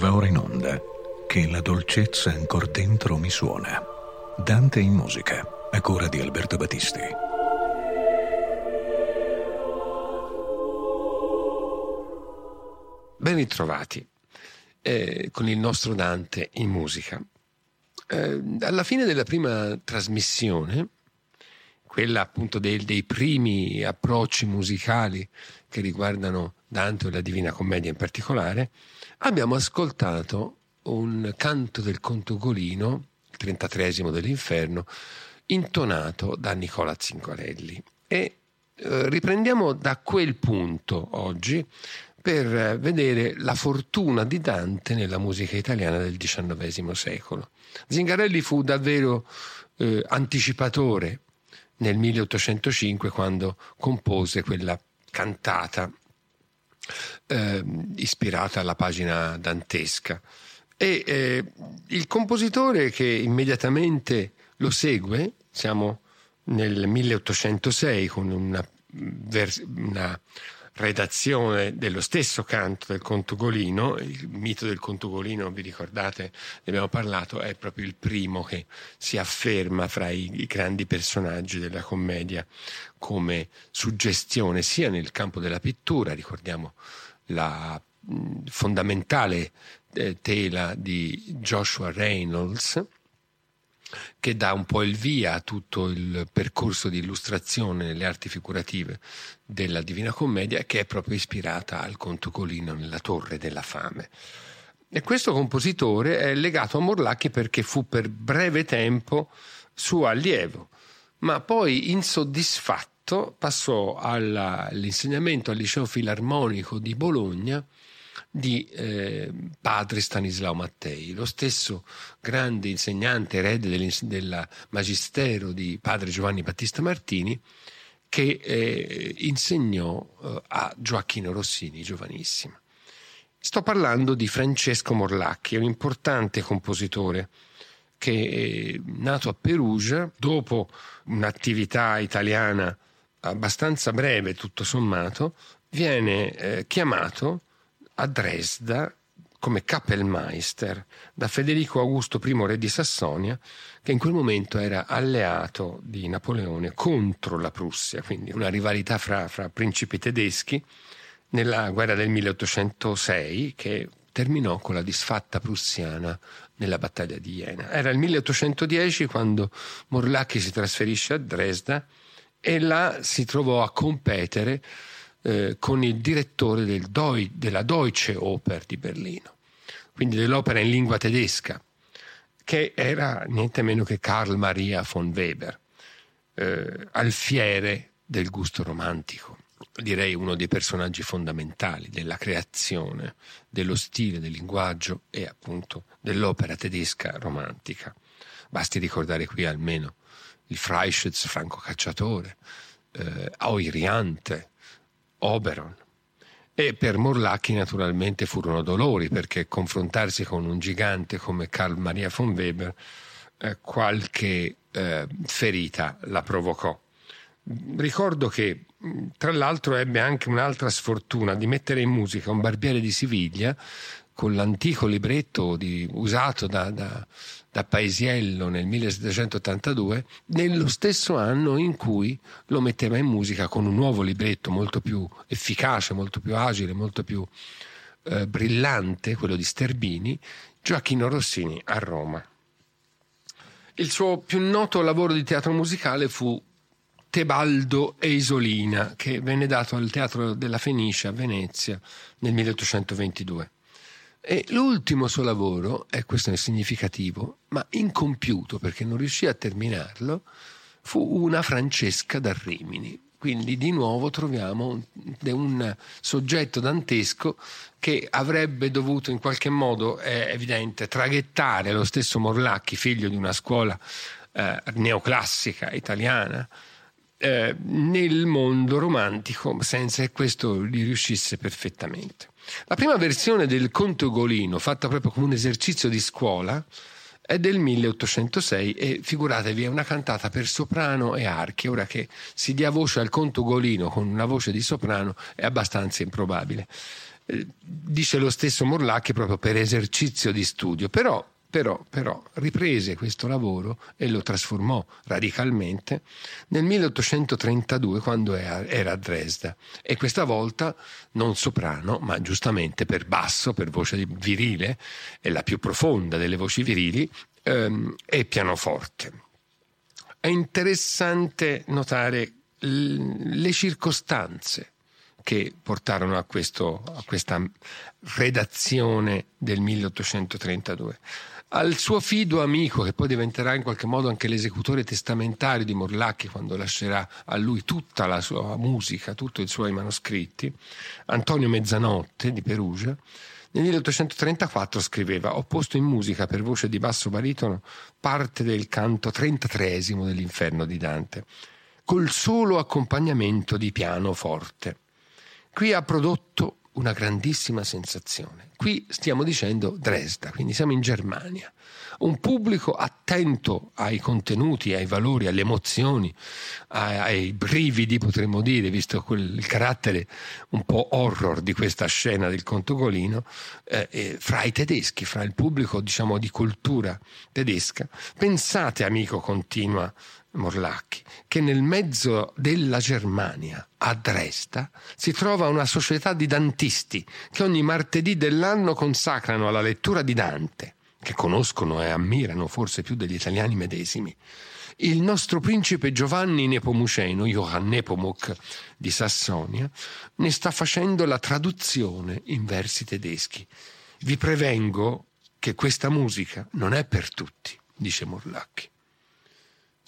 Va ora in onda che la dolcezza ancor dentro mi suona. Dante in musica, a cura di Alberto Battisti. Ben ritrovati eh, con il nostro Dante in musica. Eh, alla fine della prima trasmissione, quella appunto dei, dei primi approcci musicali che riguardano Dante e la Divina Commedia in particolare, abbiamo ascoltato un canto del contugolino, il 33 dell'inferno, intonato da Nicola Zinquarelli. E eh, riprendiamo da quel punto oggi per vedere la fortuna di Dante nella musica italiana del XIX secolo. Zingarelli fu davvero eh, anticipatore nel 1805 quando compose quella cantata eh, ispirata alla pagina dantesca. E eh, il compositore che immediatamente lo segue, siamo nel 1806 con una, una redazione dello stesso canto del Contugolino, il mito del Contugolino, vi ricordate, ne abbiamo parlato, è proprio il primo che si afferma fra i, i grandi personaggi della commedia come suggestione sia nel campo della pittura, ricordiamo la mh, fondamentale eh, tela di Joshua Reynolds, che dà un po' il via a tutto il percorso di illustrazione nelle arti figurative della Divina Commedia, che è proprio ispirata al conto Colino nella Torre della Fame. E questo compositore è legato a Morlacchi perché fu per breve tempo suo allievo, ma poi insoddisfatto passò alla, all'insegnamento al liceo filarmonico di Bologna di eh, padre Stanislao Mattei, lo stesso grande insegnante erede del magistero di padre Giovanni Battista Martini, che eh, insegnò eh, a Gioacchino Rossini, giovanissimo. Sto parlando di Francesco Morlacchi, un importante compositore che è nato a Perugia dopo un'attività italiana abbastanza breve, tutto sommato, viene eh, chiamato a Dresda come Kapellmeister da Federico Augusto I re di Sassonia, che in quel momento era alleato di Napoleone contro la Prussia, quindi una rivalità fra, fra principi tedeschi nella guerra del 1806 che terminò con la disfatta prussiana nella battaglia di Jena. Era il 1810 quando Morlacchi si trasferisce a Dresda e là si trovò a competere eh, con il direttore del Deu- della Deutsche Oper di Berlino, quindi dell'opera in lingua tedesca, che era niente meno che Karl Maria von Weber, eh, alfiere del gusto romantico, direi uno dei personaggi fondamentali della creazione, dello stile, del linguaggio e appunto dell'opera tedesca romantica. Basti ricordare qui almeno il Freischütz Franco Cacciatore, eh, Auriante, Oberon. E per Morlacchi naturalmente furono dolori perché confrontarsi con un gigante come Carl Maria von Weber eh, qualche eh, ferita la provocò. Ricordo che tra l'altro ebbe anche un'altra sfortuna di mettere in musica un barbiere di Siviglia con l'antico libretto di, usato da, da, da Paesiello nel 1782, nello stesso anno in cui lo metteva in musica con un nuovo libretto molto più efficace, molto più agile, molto più eh, brillante, quello di Sterbini, Gioacchino Rossini a Roma. Il suo più noto lavoro di teatro musicale fu Tebaldo e Isolina, che venne dato al Teatro della Fenice a Venezia nel 1822. E l'ultimo suo lavoro, e questo è significativo, ma incompiuto perché non riuscì a terminarlo, fu una Francesca da Rimini. Quindi di nuovo troviamo un, soggetto dantesco che avrebbe dovuto in qualche modo, è evidente, traghettare lo stesso Morlacchi, figlio di una scuola eh, neoclassica italiana, eh, nel mondo romantico senza che questo gli riuscisse perfettamente. La prima versione del Conte Ugolino, fatta proprio come un esercizio di scuola, è del 1806 e figuratevi è una cantata per soprano e archi. Ora che si dia voce al conto Ugolino con una voce di soprano è abbastanza improbabile. eh, dice lo stesso Morlacchi proprio per esercizio di studio, però però, però, riprese questo lavoro e lo trasformò radicalmente nel 1832 quando era a Dresda e questa volta non soprano ma giustamente per basso, per voce virile, è la più profonda delle voci virili ehm, e pianoforte. È interessante notare le circostanze che portarono a, questo, a questa redazione del 1832 al suo fido amico, che poi diventerà in qualche modo anche l'esecutore testamentario di Morlacchi quando lascerà a lui tutta la sua musica, tutti i suoi manoscritti, Antonio Mezzanotte di Perugia, nel 1834 scriveva: Ho posto in musica per voce di basso baritono parte del canto trentatreesimo dell'inferno di Dante, col solo accompagnamento di piano forte. Qui ha prodotto una grandissima sensazione. Qui stiamo dicendo Dresda, quindi siamo in Germania. Un pubblico attento ai contenuti, ai valori, alle emozioni, ai, ai brividi, potremmo dire, visto quel, il carattere un po' horror di questa scena del conto Golino, eh, eh, fra i tedeschi, fra il pubblico diciamo di cultura tedesca. Pensate, amico, continua Morlacchi, che nel mezzo della Germania, a Dresda, si trova una società di dantisti che ogni martedì dell'anno consacrano alla lettura di Dante, che conoscono e ammirano forse più degli italiani medesimi. Il nostro principe Giovanni Nepomuceno, Johann Nepomuk di Sassonia, ne sta facendo la traduzione in versi tedeschi. Vi prevengo che questa musica non è per tutti, dice Morlacchi.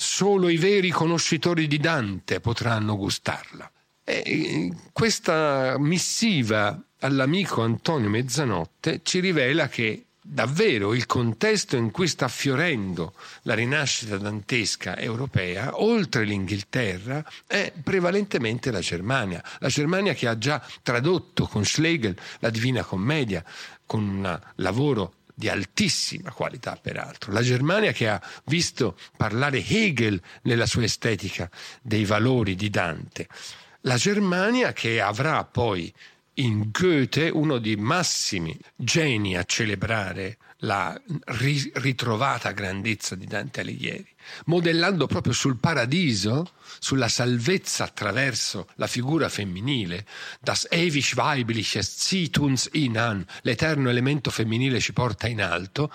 Solo i veri conoscitori di Dante potranno gustarla. E questa missiva all'amico Antonio Mezzanotte ci rivela che davvero il contesto in cui sta fiorendo la rinascita dantesca europea, oltre l'Inghilterra, è prevalentemente la Germania. La Germania che ha già tradotto con Schlegel la Divina Commedia, con un lavoro di altissima qualità peraltro. La Germania che ha visto parlare Hegel nella sua estetica dei valori di Dante. La Germania che avrà poi in Goethe uno dei massimi geni a celebrare la ritrovata grandezza di Dante Alighieri, modellando proprio sul paradiso, sulla salvezza attraverso la figura femminile, das ewig weibliches zieht in an, l'eterno elemento femminile ci porta in alto,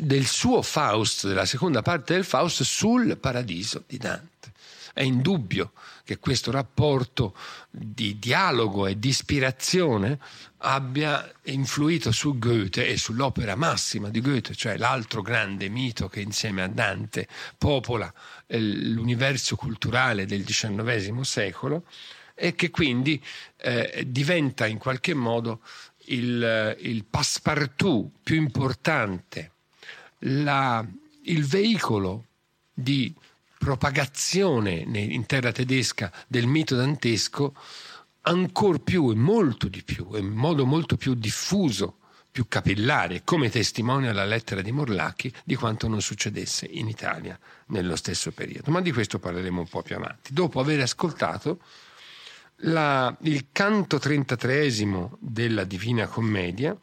del suo Faust, della seconda parte del Faust, sul paradiso di Dante. È indubbio che questo rapporto di dialogo e di ispirazione abbia influito su Goethe e sull'opera massima di Goethe, cioè l'altro grande mito che insieme a Dante popola eh, l'universo culturale del XIX secolo e che quindi eh, diventa in qualche modo il, il passepartout più importante, la, il veicolo di propagazione in terra tedesca del mito dantesco ancor più e molto di più, in modo molto più diffuso, più capillare, come testimonia la lettera di Morlacchi, di quanto non succedesse in Italia nello stesso periodo. Ma di questo parleremo un po' più avanti. Dopo aver ascoltato la, il canto 33 della Divina Commedia,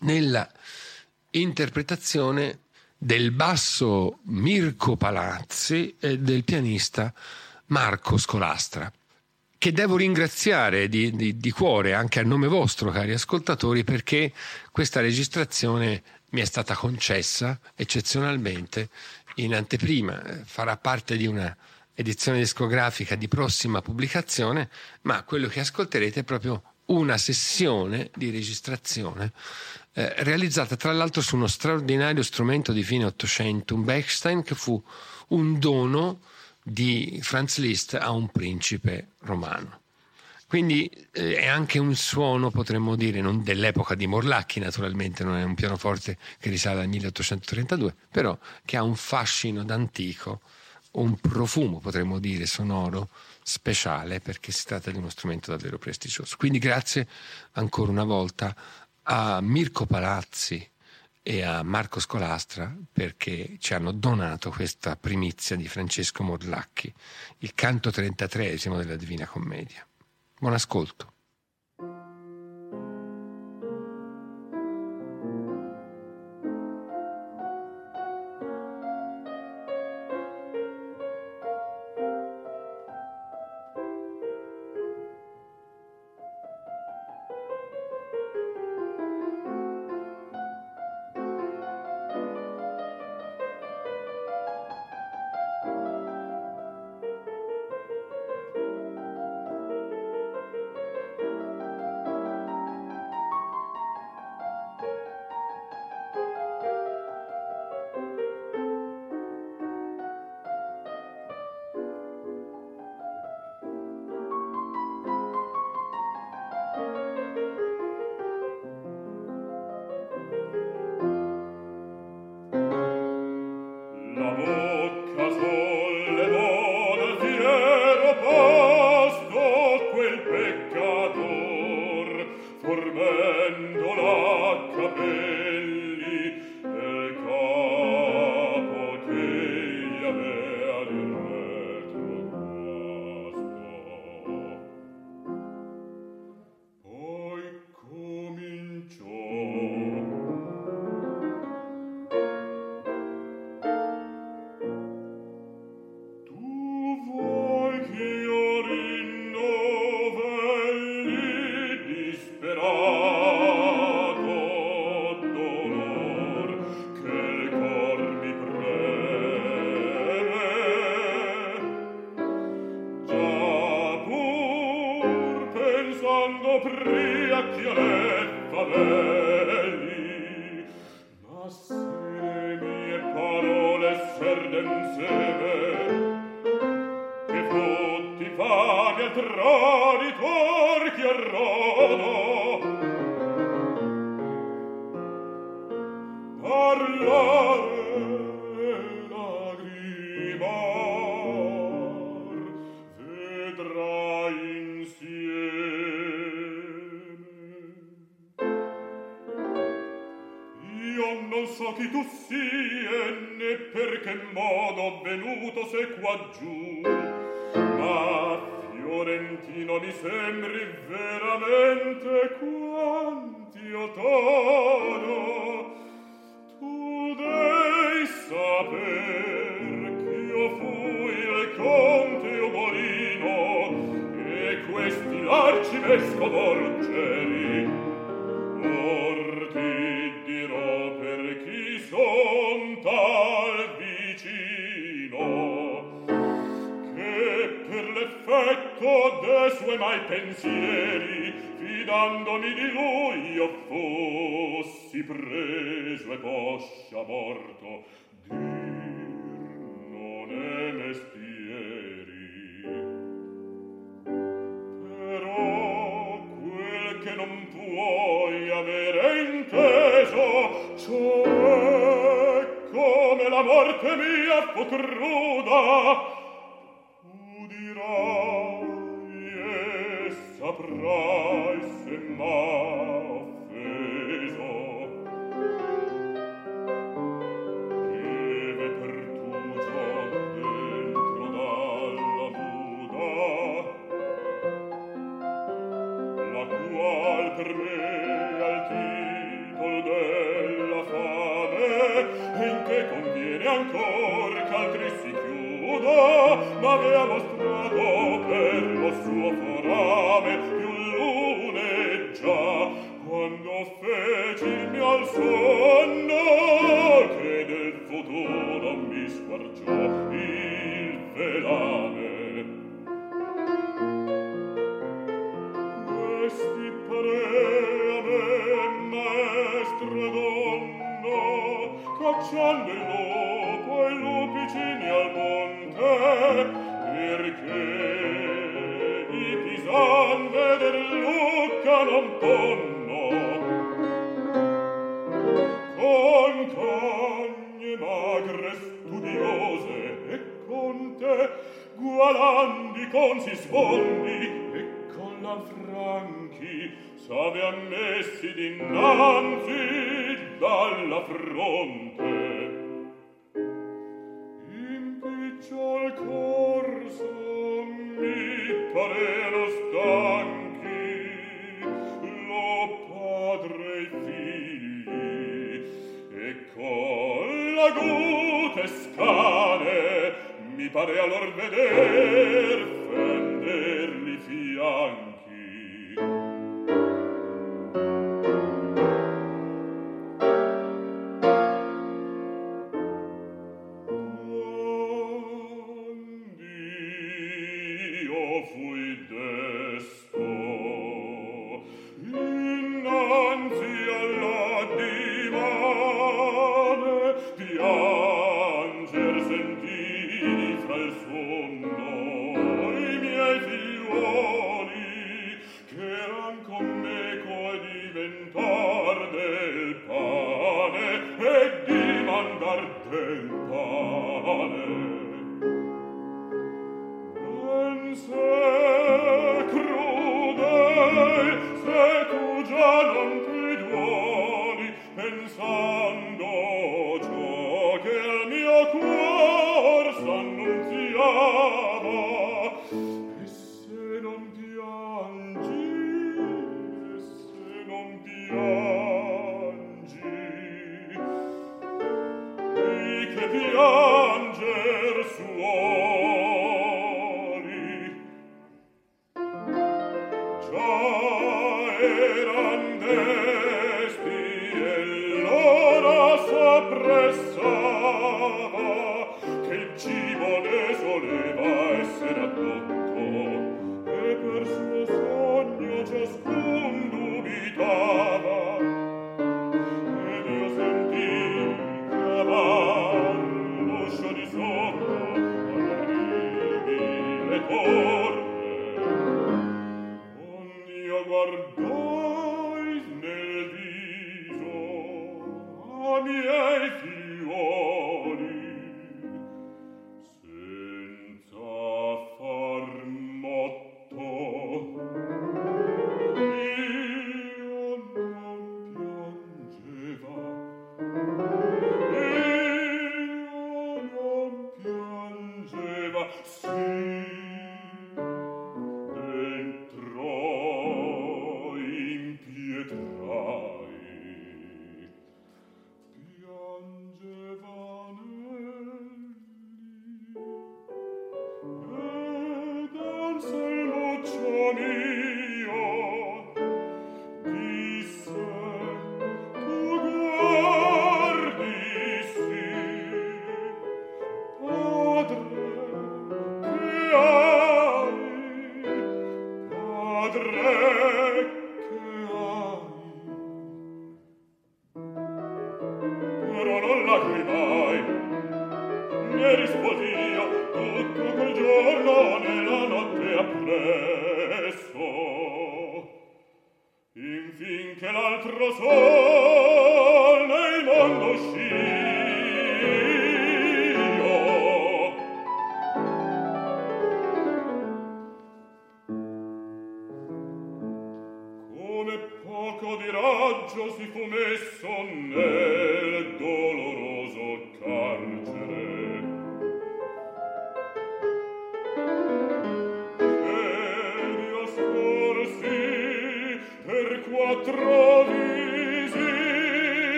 nella interpretazione del basso Mirko Palazzi e del pianista Marco Scolastra, che devo ringraziare di, di, di, cuore anche a nome vostro, cari ascoltatori, perché questa registrazione mi è stata concessa eccezionalmente in anteprima, farà parte di una edizione discografica di prossima pubblicazione, ma quello che ascolterete è proprio una sessione di registrazione eh, realizzata tra l'altro su uno straordinario strumento di fine Ottocento, un Bechstein che fu un dono di Franz Liszt a un principe romano. Quindi eh, è anche un suono, potremmo dire, non dell'epoca di Morlacchi, naturalmente, non è un pianoforte che risale al 1832, però che ha un fascino d'antico, un profumo, potremmo dire, sonoro, speciale, perché si tratta di uno strumento davvero prestigioso. Quindi grazie ancora una volta a Mirko Palazzi e a Marco Scolastra perché ci hanno donato questa primizia di Francesco Morlacchi, il canto 33 della Divina Commedia. Buon ascolto. che mia potruda udirai e saprai se mai avea mostrato per lo suo forame quando feci il mio al sonno si svolli e con la franchi s'ave ammessi dinanzi dalla fronte. Impicciò il corso mi pareno stanchi lo padre e figli e con la gute scale mi pare allor veder averli fianco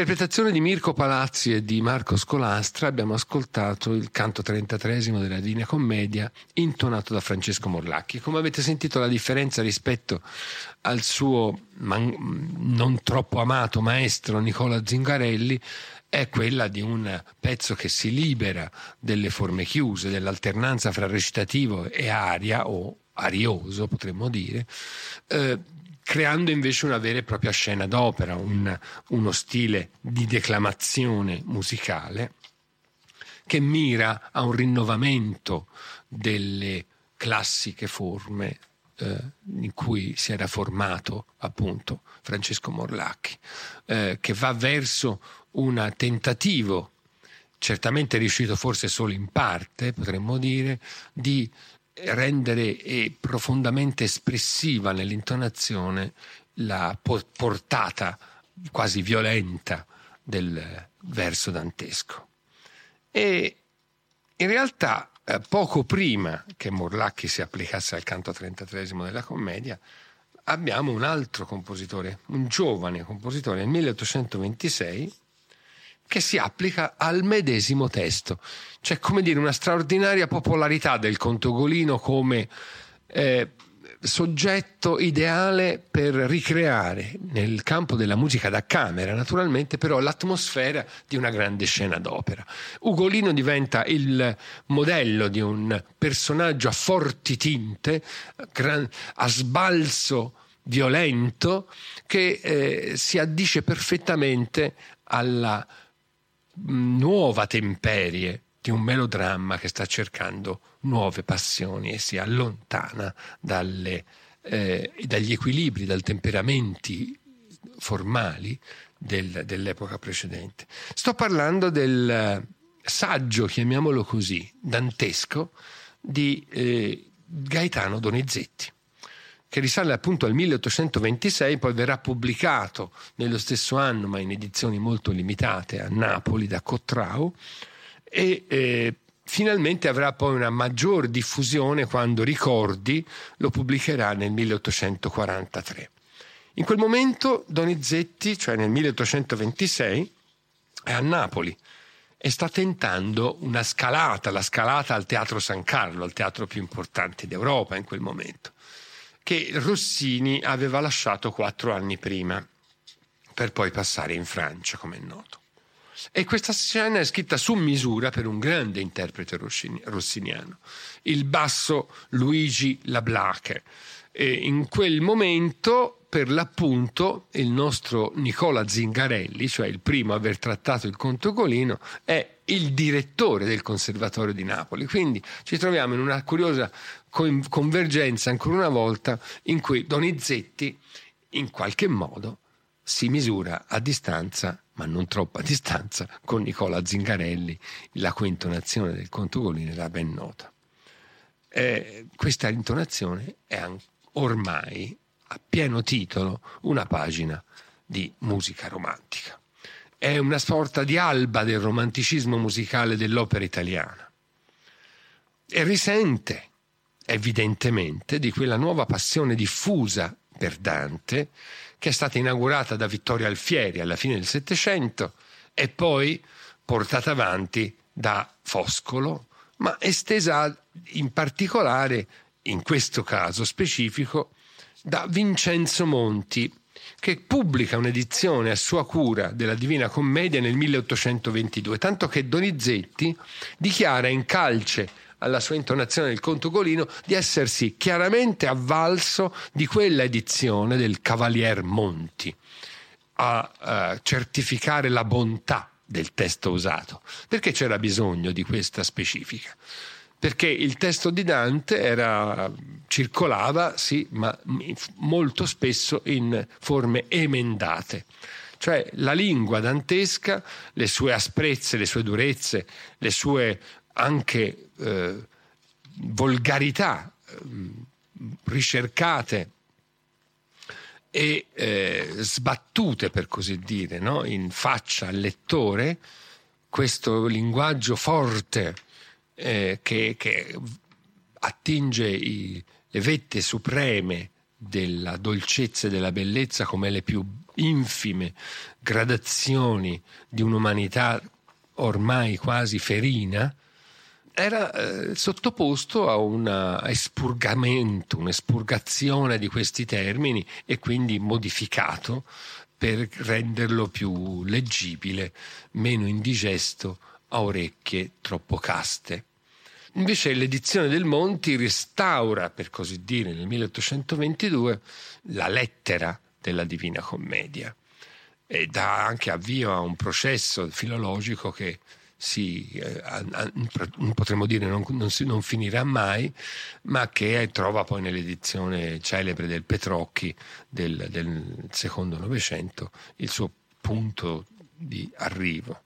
Nell'interpretazione di Mirko Palazzi e di Marco Scolastra abbiamo ascoltato il canto 33 della Divina Commedia intonato da Francesco Morlacchi. Come avete sentito la differenza rispetto al suo man- non troppo amato maestro Nicola Zingarelli è quella di un pezzo che si libera delle forme chiuse, dell'alternanza fra recitativo e aria o arioso potremmo dire, eh, creando invece una vera e propria scena d'opera, un, uno stile di declamazione musicale che mira a un rinnovamento delle classiche forme eh, in cui si era formato appunto Francesco Morlacchi, eh, che va verso un tentativo, certamente riuscito forse solo in parte, potremmo dire, di rendere profondamente espressiva nell'intonazione la portata quasi violenta del verso dantesco. E in realtà, eh, poco prima che Morlacchi si applicasse al canto 33 della commedia, abbiamo un altro compositore, un giovane compositore nel 1826 che si applica al medesimo testo. C'è come dire una straordinaria popolarità del conto Golino come eh, soggetto ideale per ricreare nel campo della musica da camera, naturalmente, però l'atmosfera di una grande scena d'opera. Ugolino diventa il modello di un personaggio a forti tinte, a sbalzo violento, che eh, si addice perfettamente alla nuova temperie di un melodramma che sta cercando nuove passioni e si allontana dalle, eh, dagli equilibri, dai temperamenti formali del, dell'epoca precedente. Sto parlando del saggio, chiamiamolo così, dantesco, di eh, Gaetano Donizetti che risale appunto al 1826, poi verrà pubblicato nello stesso anno, ma in edizioni molto limitate, a Napoli da Cottrau, e eh, finalmente avrà poi una maggior diffusione quando Ricordi lo pubblicherà nel 1843. In quel momento Donizetti, cioè nel 1826, è a Napoli e sta tentando una scalata, la scalata al Teatro San Carlo, al teatro più importante d'Europa in quel momento che Rossini aveva lasciato quattro anni prima, per poi passare in Francia, come è noto. E questa scena è scritta su misura per un grande interprete rossiniano, il basso Luigi Lablache. E in quel momento per l'appunto il nostro Nicola Zingarelli, cioè il primo a aver trattato il conto Colino, è il direttore del Conservatorio di Napoli. Quindi ci troviamo in una curiosa convergenza ancora una volta in cui Donizetti in qualche modo si misura a distanza, ma non troppo a distanza, con Nicola Zingarelli, la cui intonazione del conto Colino era ben nota. Eh, questa intonazione è ormai a pieno titolo una pagina di musica romantica. È una sorta di alba del romanticismo musicale dell'opera italiana e risente evidentemente di quella nuova passione diffusa per Dante che è stata inaugurata da Vittorio Alfieri alla fine del Settecento e poi portata avanti da Foscolo, ma estesa in particolare, in questo caso specifico, da Vincenzo Monti, che pubblica un'edizione a sua cura della Divina Commedia nel 1822, tanto che Donizetti dichiara in calce alla sua intonazione del conto Golino di essersi chiaramente avvalso di quella edizione del Cavalier Monti a, a certificare la bontà del testo usato, perché c'era bisogno di questa specifica perché il testo di Dante era, circolava, sì, ma molto spesso in forme emendate. Cioè la lingua dantesca, le sue asprezze, le sue durezze, le sue anche eh, volgarità eh, ricercate e eh, sbattute, per così dire, no? in faccia al lettore, questo linguaggio forte, eh, che, che, attinge i, le vette supreme della dolcezza e della bellezza come le più infime gradazioni di un'umanità ormai quasi ferina, era eh, sottoposto a un espurgamento, un'espurgazione di questi termini e quindi modificato per renderlo più leggibile, meno indigesto a orecchie troppo caste. Invece l'edizione del Monti restaura, per così dire, nel 1822 la lettera della Divina Commedia e dà anche avvio a un processo filologico che si, eh, potremmo dire non, non, si, non, finirà mai, ma che trova poi nell'edizione celebre del Petrocchi del, del secondo Novecento il suo punto di arrivo.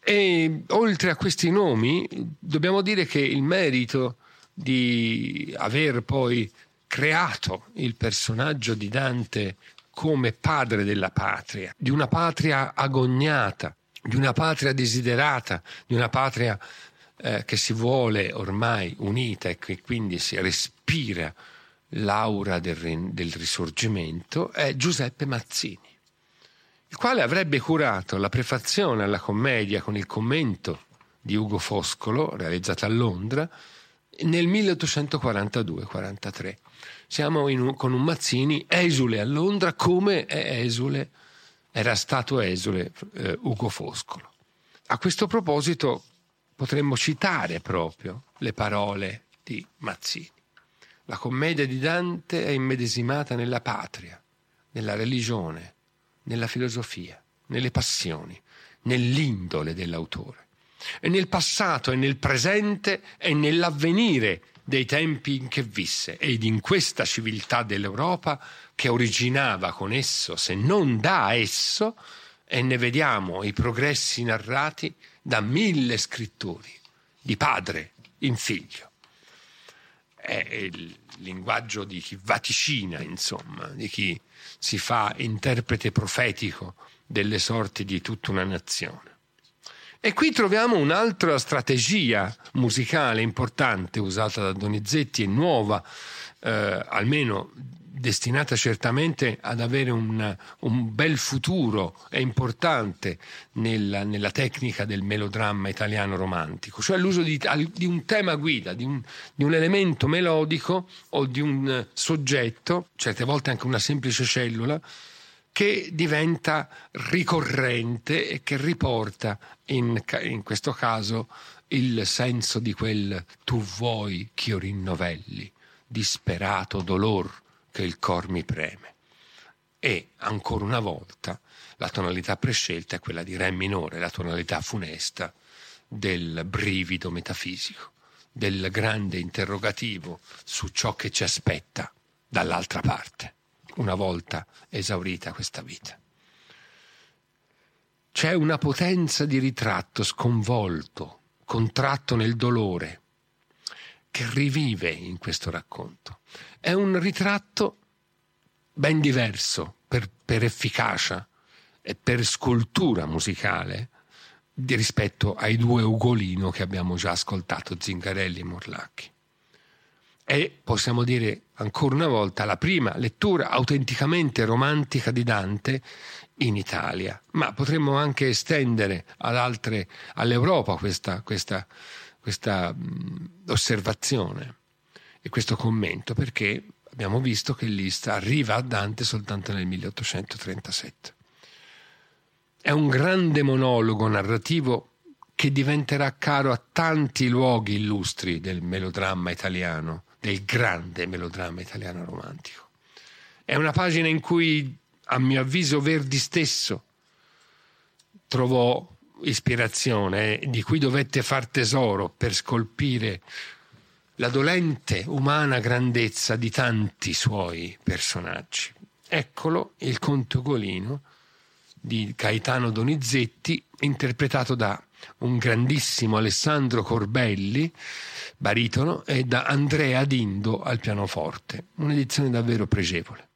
E oltre a questi nomi, dobbiamo dire che il merito di aver poi creato il personaggio di Dante come padre della patria, di una patria agognata, di una patria desiderata, di una patria eh, che si vuole ormai unita e che quindi si respira l'aura del, del risorgimento, è Giuseppe Mazzini il quale avrebbe curato la prefazione alla commedia con il commento di Ugo Foscolo, realizzata a Londra, nel 1842-43. Siamo un, con un Mazzini esule a Londra come è esule, era stato esule eh, Ugo Foscolo. A questo proposito potremmo citare proprio le parole di Mazzini. La commedia di Dante è immedesimata nella patria, nella religione, nella filosofia, nelle passioni, nell'indole dell'autore. E nel passato e nel presente e nell'avvenire dei tempi in che visse ed in questa civiltà dell'Europa che originava con esso, se non da esso, e ne vediamo i progressi narrati da mille scrittori, di padre in figlio. È il linguaggio di chi vaticina, insomma, di chi si fa interprete profetico delle sorti di tutta una nazione. E qui troviamo un'altra strategia musicale importante usata da Donizetti e nuova, eh, almeno destinata certamente ad avere un, un bel futuro e importante nella, nella, tecnica del melodramma italiano romantico, cioè l'uso di, di un tema guida, di un, di un, elemento melodico o di un soggetto, certe volte anche una semplice cellula, che diventa ricorrente e che riporta in, in questo caso il senso di quel tu vuoi ch'io rinnovelli, disperato dolor che il cor mi preme. E ancora una volta la tonalità prescelta è quella di Re minore, la tonalità funesta del brivido metafisico, del grande interrogativo su ciò che ci aspetta dall'altra parte una volta esaurita questa vita. C'è una potenza di ritratto sconvolto, contratto nel dolore, che rivive in questo racconto. È un ritratto ben diverso per, per efficacia e per scultura musicale rispetto ai due Ugolino che abbiamo già ascoltato, Zingarelli e Morlacchi. E possiamo dire ancora una volta la prima lettura autenticamente romantica di Dante in Italia, ma potremmo anche estendere ad altre, all'Europa questa, questa, questa mh, osservazione e questo commento, perché abbiamo visto che Liszt arriva a Dante soltanto nel 1837. È un grande monologo narrativo che diventerà caro a tanti luoghi illustri del melodramma italiano del grande melodramma italiano romantico. È una pagina in cui, a mio avviso, Verdi stesso trovò ispirazione, di cui dovette far tesoro per scolpire la dolente umana grandezza di tanti suoi personaggi. Eccolo il conte Ugolino di Gaetano Donizetti, interpretato da un grandissimo Alessandro Corbelli, baritono, e da Andrea Dindo al pianoforte. Un'edizione davvero pregevole.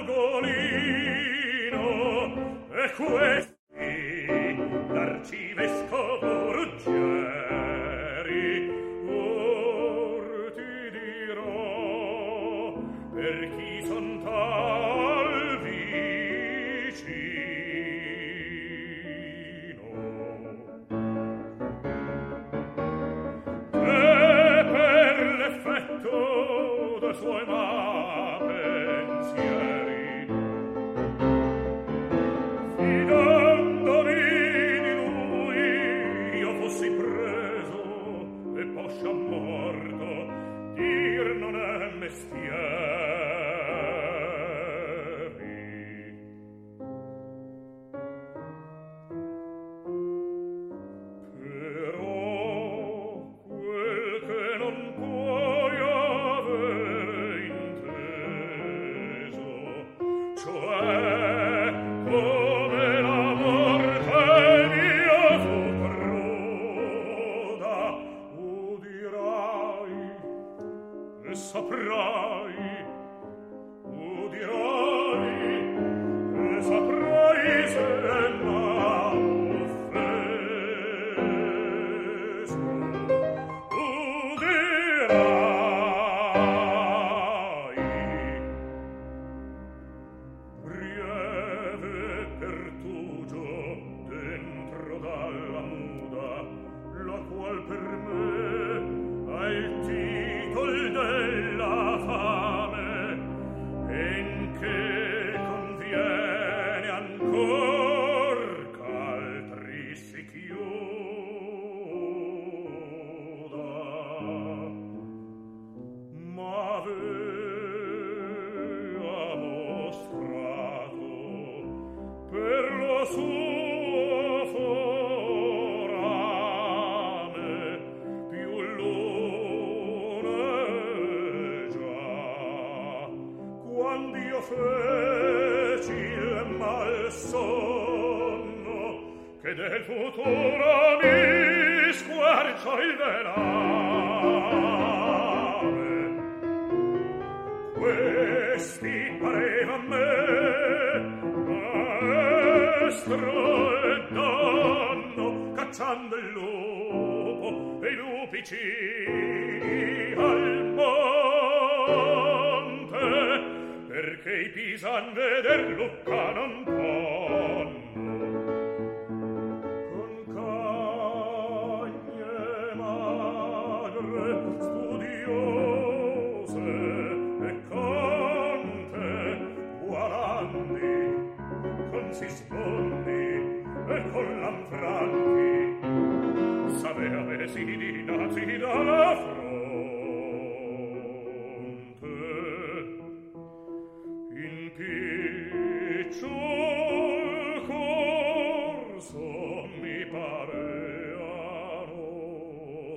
Ugolino, e questo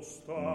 sta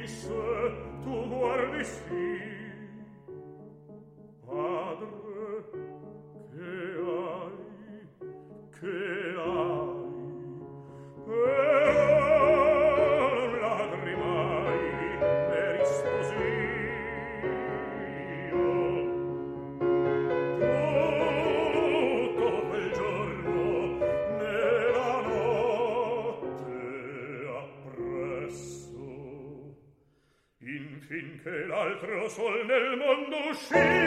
To tu guardi sì sol nel mondo uscire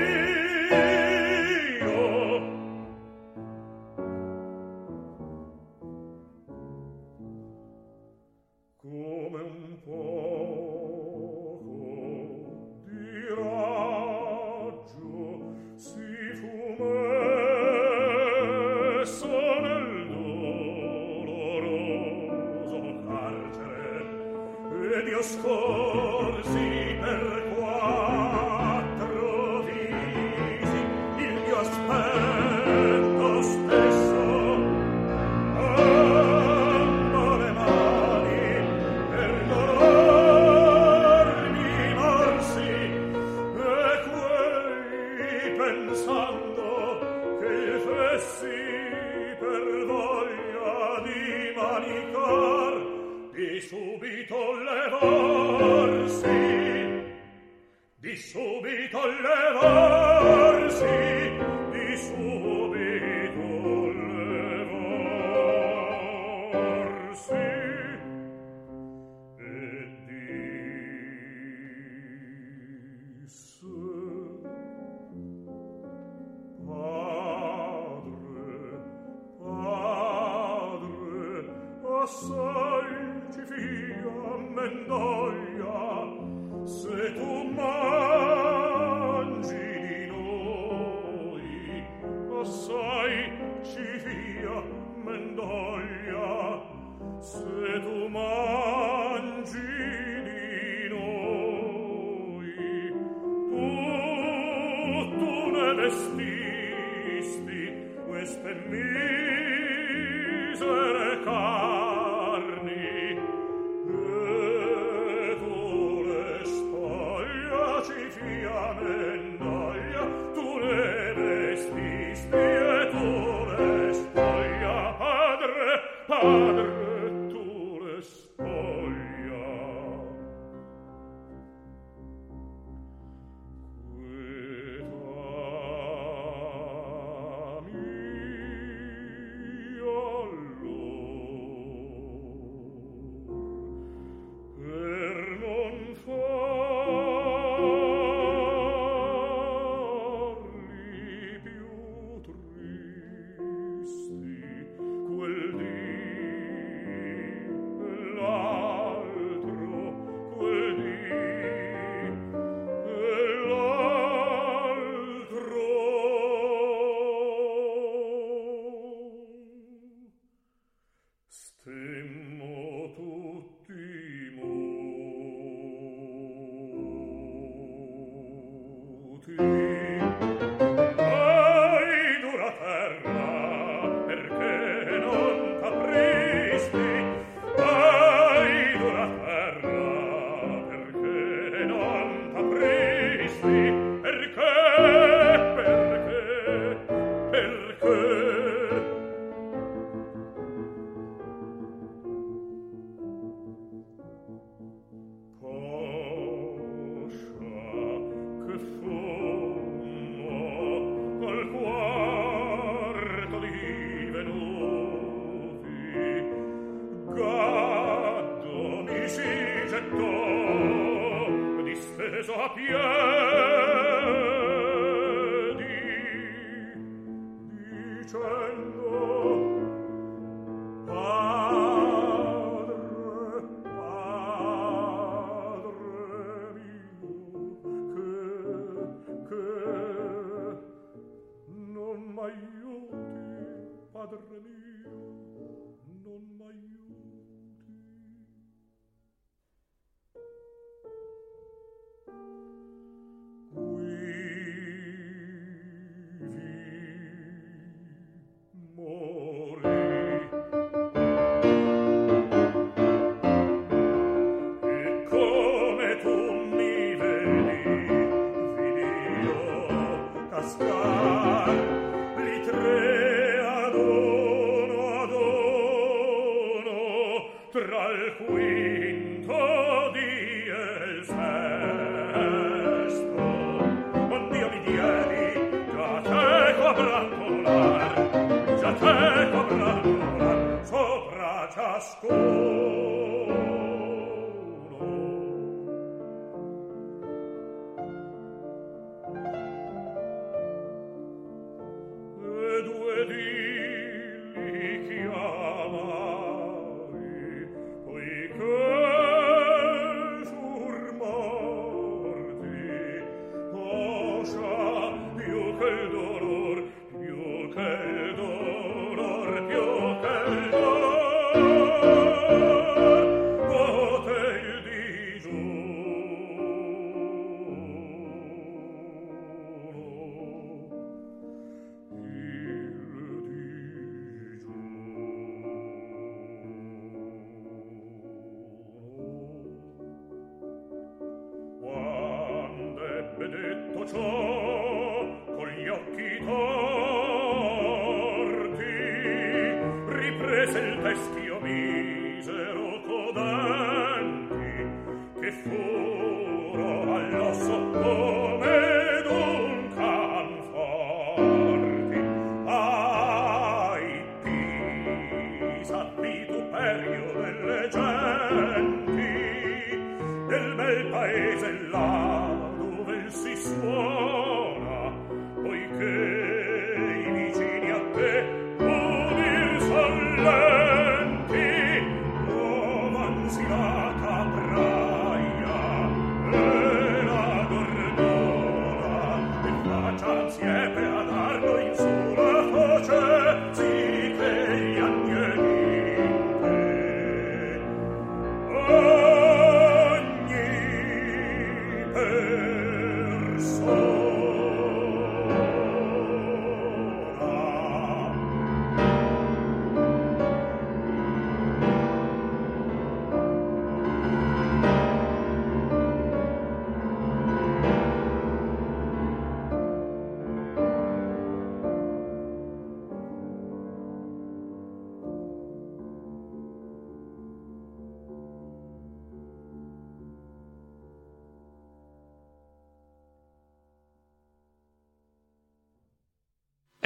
paese là dove si suona poiché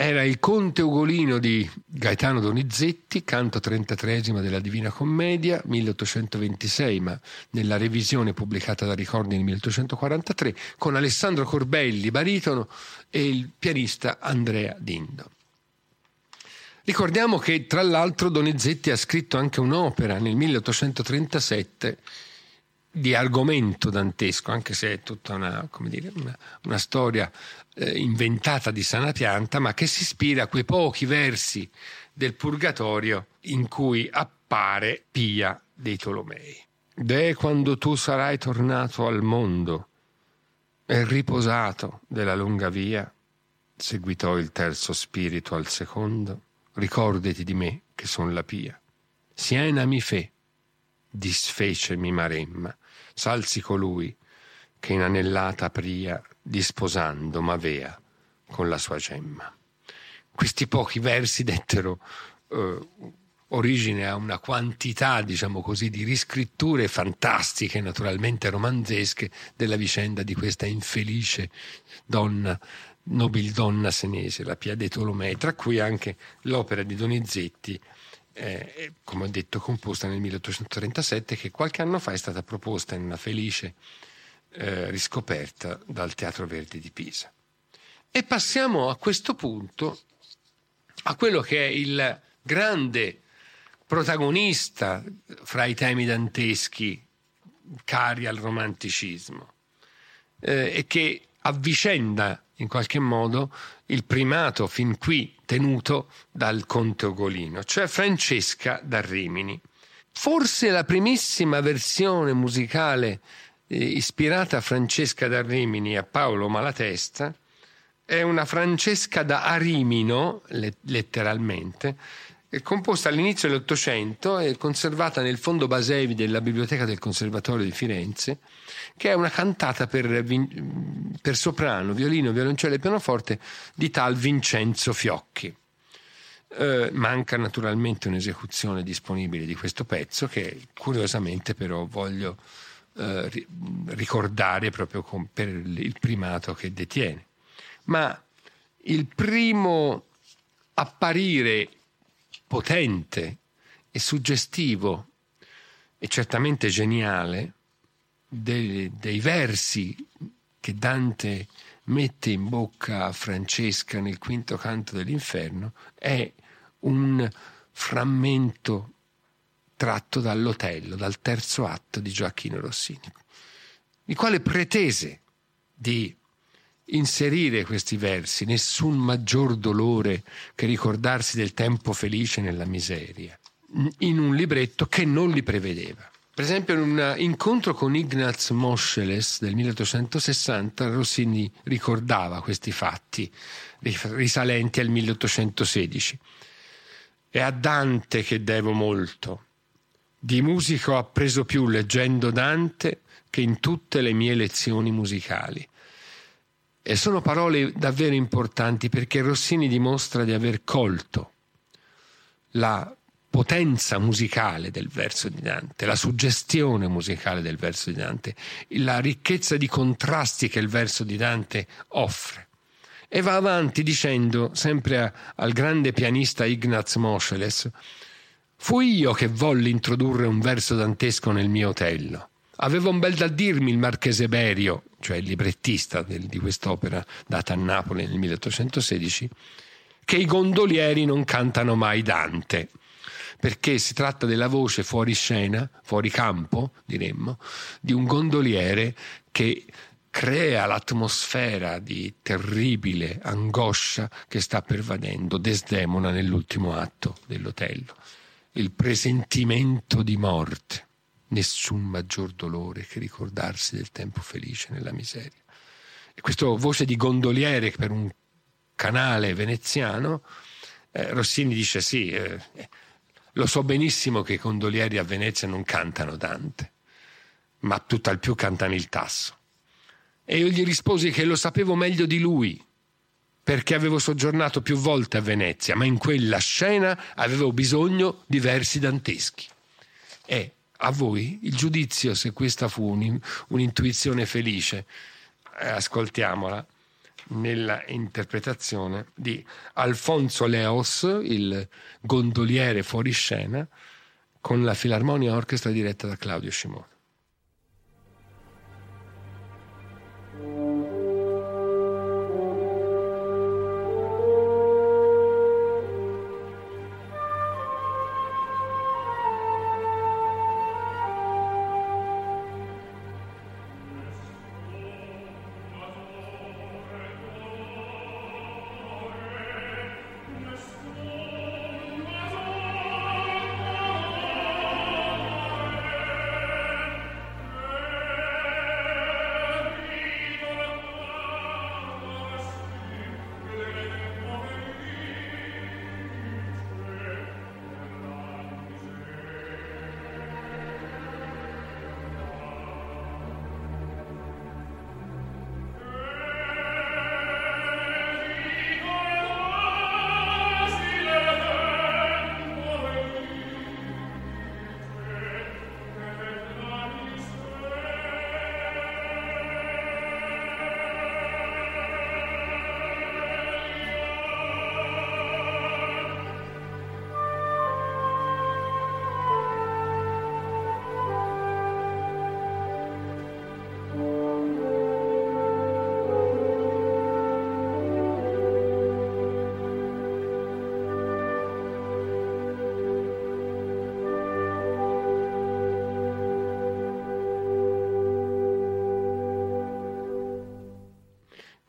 Era il Conte Ugolino di Gaetano Donizetti, canto 33 della Divina Commedia, 1826, ma nella revisione pubblicata da Ricordi nel 1843, con Alessandro Corbelli, baritono, e il pianista Andrea Dindo. Ricordiamo che tra l'altro Donizetti ha scritto anche un'opera nel 1837 di argomento dantesco, anche se è tutta una, dire, una, una storia eh, inventata di sana pianta, ma che si ispira a quei pochi versi del purgatorio in cui appare Pia dei Tolomei. Deh quando tu sarai tornato al mondo e riposato della lunga via, seguitò il terzo spirito al secondo, ricordati di me che son la Pia. Siena mi fe, disfecemi Maremma, salsi colui che in anellata pria disposando m'avea con la sua gemma. Questi pochi versi dettero eh, origine a una quantità, diciamo così, di riscritture fantastiche, naturalmente romanzesche, della vicenda di questa infelice donna, nobildonna senese, la Pia de Tolomei, tra cui anche l'opera di Donizetti, eh, come ho detto, composta nel 1837, che qualche anno fa è stata proposta in una felice eh, riscoperta dal Teatro Verdi di Pisa. E passiamo a questo punto a quello che è il grande protagonista fra i temi danteschi cari al romanticismo eh, e che avvicenda in qualche modo il primato fin qui tenuto dal conte Ogolino, cioè Francesca da Rimini. Forse la primissima versione musicale ispirata a Francesca da Rimini a Paolo Malatesta è una Francesca da Arimino, letteralmente, composta all'inizio dell'Ottocento e conservata nel fondo Basevi della Biblioteca del Conservatorio di Firenze, che è una cantata per, per soprano, violino, violoncello e pianoforte di tal Vincenzo Fiocchi. Eh, manca naturalmente un'esecuzione disponibile di questo pezzo che curiosamente però voglio eh, ricordare proprio con, per il primato che detiene. Ma il primo apparire potente e suggestivo e certamente geniale dei, dei versi che Dante mette in bocca a Francesca nel quinto canto dell'inferno è un frammento tratto dall'Otello, dal terzo atto di Gioacchino Rossini, il quale pretese di inserire questi versi, nessun maggior dolore che ricordarsi del tempo felice nella miseria, in un libretto che non li prevedeva. Per esempio, in un incontro con Ignaz Moscheles del 1860, Rossini ricordava questi fatti risalenti al 1816. È a Dante che devo molto. Di musica ho appreso più leggendo Dante che in tutte le mie lezioni musicali. E sono parole davvero importanti perché Rossini dimostra di aver colto la potenza musicale del verso di Dante, la suggestione musicale del verso di Dante, la ricchezza di contrasti che il verso di Dante offre. E va avanti dicendo, sempre a, al grande pianista Ignaz Moscheles, fui io che volli introdurre un verso dantesco nel mio Otello. Aveva un bel da dirmi il marchese Berio, cioè il librettista di quest'opera data a Napoli nel 1816, che i gondolieri non cantano mai Dante, perché si tratta della voce fuori scena, fuori campo, diremmo, di un gondoliere che crea l'atmosfera di terribile angoscia che sta pervadendo Desdemona nell'ultimo atto dell'Otello, il presentimento di morte nessun maggior dolore che ricordarsi del tempo felice nella miseria. E questa voce di gondoliere per un canale veneziano, eh, Rossini dice sì, eh, lo so benissimo che i gondolieri a Venezia non cantano Dante, ma tutt'al più cantano il tasso. E io gli risposi che lo sapevo meglio di lui, perché avevo soggiornato più volte a Venezia, ma in quella scena avevo bisogno di versi danteschi. E a voi il giudizio se questa fu un, un'intuizione felice. Eh, ascoltiamola nella interpretazione di Alfonso Leos, il gondoliere fuori scena, con la Filarmonia Orchestra diretta da Claudio Scimone.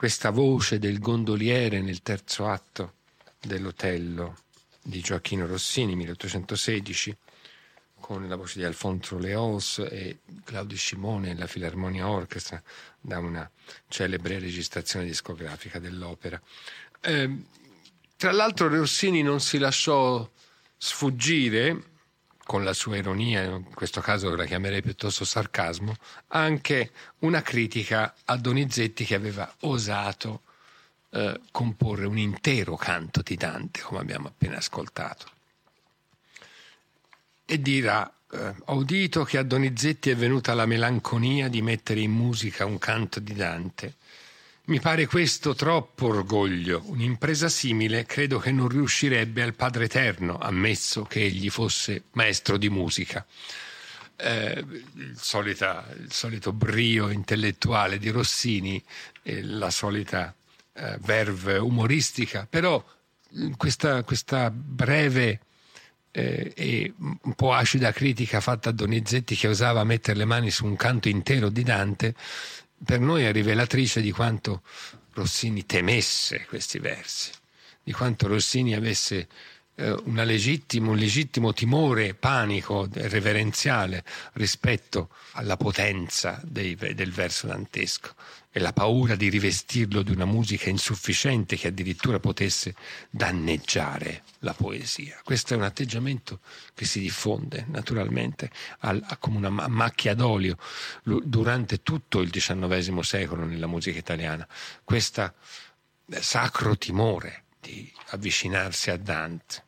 Questa voce del gondoliere nel terzo atto dell'Otello di Gioacchino Rossini, 1816, con la voce di Alfonso Leos e Claudio Scimone e la Filarmonia Orchestra, da una celebre registrazione discografica dell'opera. Eh, tra l'altro Rossini non si lasciò sfuggire, con la sua ironia, in questo caso la chiamerei piuttosto sarcasmo, anche una critica a Donizetti che aveva osato eh, comporre un intero canto di Dante, come abbiamo appena ascoltato. E dirà, eh, ho udito che a Donizetti è venuta la melanconia di mettere in musica un canto di Dante mi pare questo troppo orgoglio. Un'impresa simile credo che non riuscirebbe al Padre Eterno, ammesso che egli fosse maestro di musica. Eh, il, solita, il, solito brio intellettuale di Rossini, eh, la solita eh, verve umoristica, però questa, questa breve eh, e un po' acida critica fatta a Donizetti che osava mettere le mani su un canto intero di Dante per noi è rivelatrice di quanto Rossini temesse questi versi, di quanto Rossini avesse legittimo, un legittimo timore, panico reverenziale rispetto alla potenza dei, del verso dantesco e la paura di rivestirlo di una musica insufficiente che addirittura potesse danneggiare la poesia. Questo è un atteggiamento che si diffonde naturalmente al, come una macchia d'olio durante tutto il XIX secolo nella musica italiana. Questo eh, sacro timore di avvicinarsi a Dante.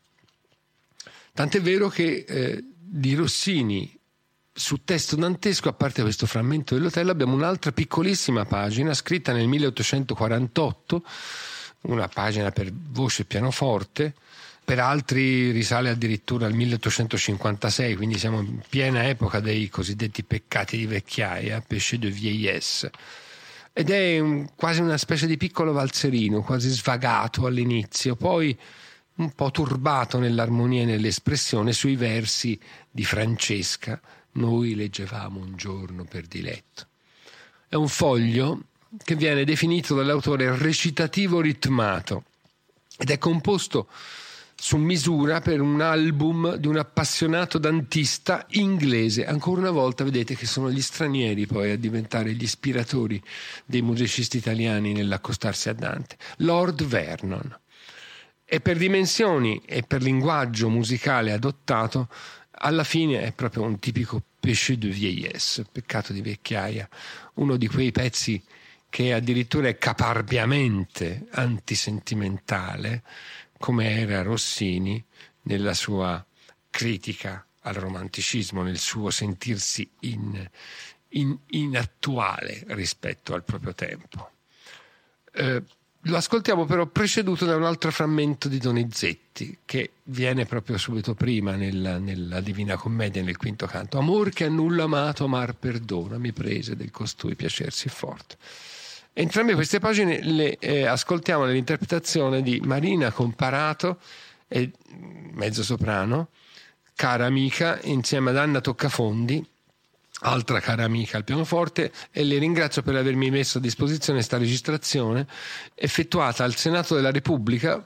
Tant'è vero che eh, di Rossini su testo dantesco, a parte questo frammento dell'hotel, abbiamo un'altra piccolissima pagina scritta nel 1848, una pagina per voce e pianoforte, per altri risale addirittura al 1856, quindi siamo in piena epoca dei cosiddetti peccati di vecchiaia, péché de vieillesse. Ed è un, quasi una specie di piccolo valzerino, quasi svagato all'inizio, poi un po' turbato nell'armonia e nell'espressione sui versi di Francesca, noi leggevamo un giorno per diletto. È un foglio che viene definito dall'autore recitativo ritmato ed è composto su misura per un album di un appassionato dantista inglese. Ancora una volta vedete che sono gli stranieri poi a diventare gli ispiratori dei musicisti italiani nell'accostarsi a Dante. Lord Vernon. E per dimensioni e per linguaggio musicale adottato alla fine è proprio un tipico péché de vieillesse, peccato di vecchiaia, uno di quei pezzi che addirittura è caparbiamente antisentimentale, come era Rossini nella sua critica al romanticismo, nel suo sentirsi in, in, inattuale rispetto al proprio tempo. Eh, lo ascoltiamo però preceduto da un altro frammento di Donizetti che viene proprio subito prima nella, nella Divina Commedia, nel quinto canto. Amor che a nulla amato, mar perdona, mi prese del costui piacersi forte. Entrambe queste pagine le eh, ascoltiamo nell'interpretazione di Marina Comparato, e mezzo soprano, cara amica, insieme ad Anna Toccafondi, altra cara amica al pianoforte e le ringrazio per avermi messo a disposizione questa registrazione effettuata al Senato della Repubblica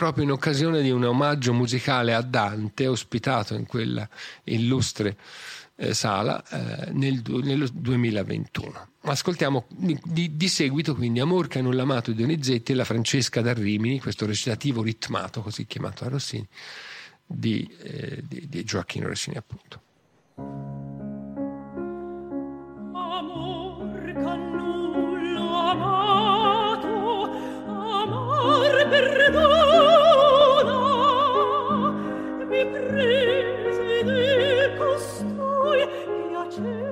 proprio in occasione di un omaggio musicale a Dante ospitato in quella illustre eh, sala eh, nel, nel, 2021. Ascoltiamo di, di, seguito quindi Amor che non l'amato di Donizetti e la Francesca da Rimini, questo recitativo ritmato, così chiamato da Rossini, di, eh, di, di Gioacchino Rossini appunto. perdona. Mi prese di costui piacere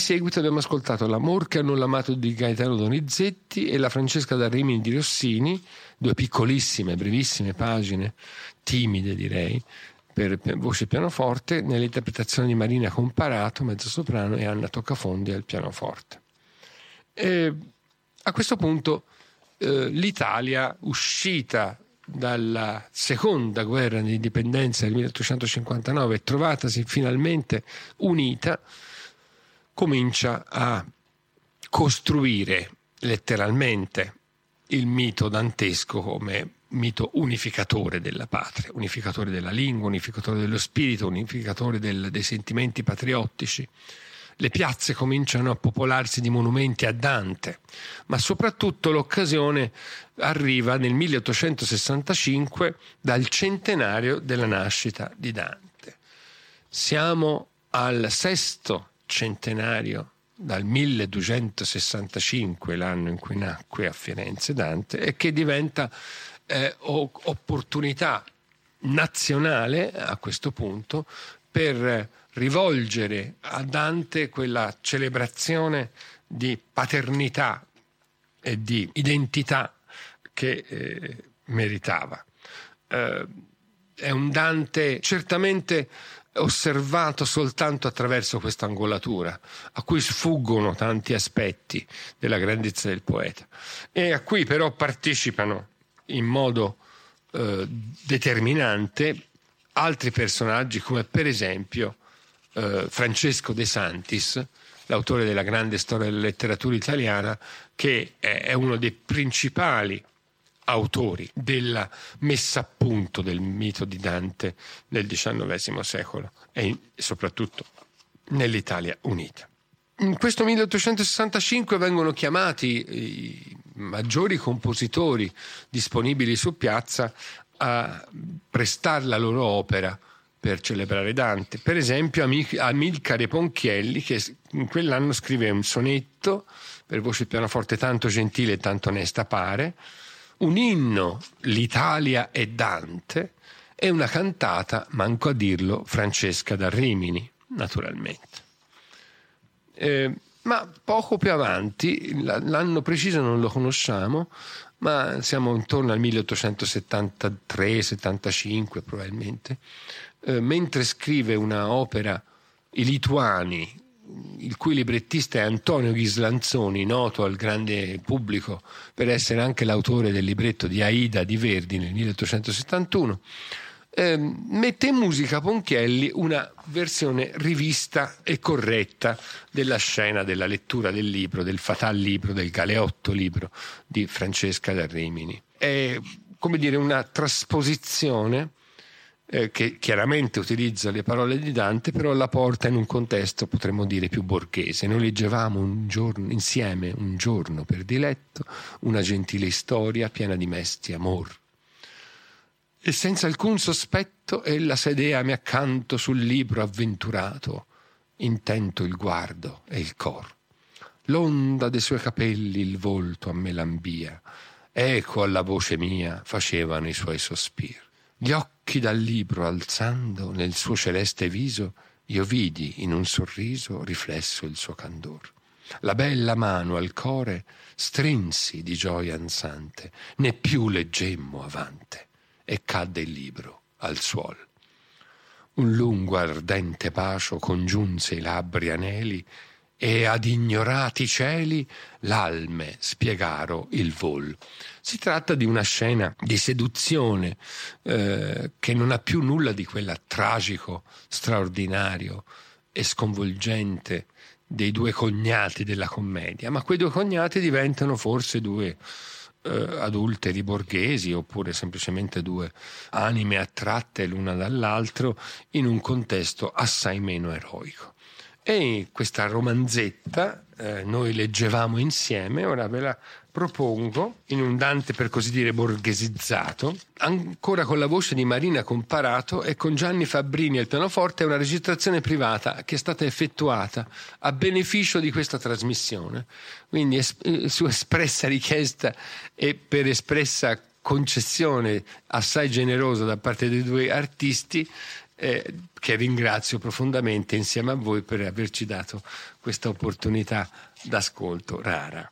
seguito abbiamo ascoltato L'amor che hanno l'amato di Gaetano Donizetti e La Francesca da Rimini di Rossini, due piccolissime, brevissime pagine, timide direi, per voce e pianoforte, nell'interpretazione di Marina Comparato, mezzosoprano, e Anna Toccafondi al pianoforte. E a questo punto eh, l'Italia, uscita dalla seconda guerra di indipendenza del 1859 e trovatasi finalmente unita, comincia a costruire letteralmente il mito dantesco come mito unificatore della patria, unificatore della lingua, unificatore dello spirito, unificatore del, dei sentimenti patriottici. Le piazze cominciano a popolarsi di monumenti a Dante, ma soprattutto l'occasione arriva nel 1865 dal centenario della nascita di Dante. Siamo al sesto centenario dal 1265, l'anno in cui nacque a Firenze Dante, e che diventa eh, opportunità nazionale a questo punto per rivolgere a Dante quella celebrazione di paternità e di identità che eh, meritava. Eh, è un Dante certamente osservato soltanto attraverso questa angolatura, a cui sfuggono tanti aspetti della grandezza del poeta e a cui però partecipano in modo eh, determinante altri personaggi come per esempio eh, Francesco De Santis, l'autore della grande storia della letteratura italiana, che è uno dei principali autori della messa a punto del mito di Dante nel XIX secolo e soprattutto nell'Italia unita. In questo 1865 vengono chiamati i maggiori compositori disponibili su piazza a prestare la loro opera per celebrare Dante. Per esempio Amilcare Ponchielli che in quell'anno scrive un sonetto per voce pianoforte tanto gentile e tanto onesta pare, un inno L'Italia è Dante e una cantata, manco a dirlo, Francesca da Rimini, naturalmente. Eh, ma poco più avanti, l'anno preciso non lo conosciamo, ma siamo intorno al 1873-75 probabilmente, eh, mentre scrive una opera I Lituani, il cui librettista è Antonio Ghislanzoni, noto al grande pubblico per essere anche l'autore del libretto di Aida di Verdi nel 1871, eh, mette in musica Ponchielli una versione rivista e corretta della scena della lettura del libro, del fatal libro, del Galeotto libro di Francesca da Rimini. È come dire una trasposizione eh, che chiaramente utilizza le parole di Dante, però la porta in un contesto, potremmo dire, più borghese. Noi leggevamo un giorno, insieme un giorno per diletto una gentile storia piena di mesti amor. E senza alcun sospetto ella sedeami accanto sul libro avventurato, intento il guardo e il cor. L'onda de suoi capelli il volto a me lambia, eco alla voce mia facevano i suoi sospir. Gli occhi dal libro alzando nel suo celeste viso, io vidi in un sorriso riflesso il suo candor. La bella mano al core strinsi di gioia ansante, né più leggemmo avante, e cadde il libro al suol. Un lungo ardente bacio congiunse i labbri aneli e ad ignorati cieli l'alme spiegaro il vol. Si tratta di una scena di seduzione eh, che non ha più nulla di quella tragico, straordinario e sconvolgente dei due cognati della commedia, ma quei due cognati diventano forse due eh, adulteri borghesi oppure semplicemente due anime attratte l'una dall'altro in un contesto assai meno eroico. E questa romanzetta eh, noi leggevamo insieme, ora ve la propongo in un Dante per così dire borghesizzato, ancora con la voce di Marina Comparato e con Gianni Fabbrini al pianoforte, una registrazione privata che è stata effettuata a beneficio di questa trasmissione. Quindi es- eh, su espressa richiesta e per espressa concessione assai generosa da parte dei due artisti, eh, che ringrazio profondamente insieme a voi per averci dato questa opportunità d'ascolto rara.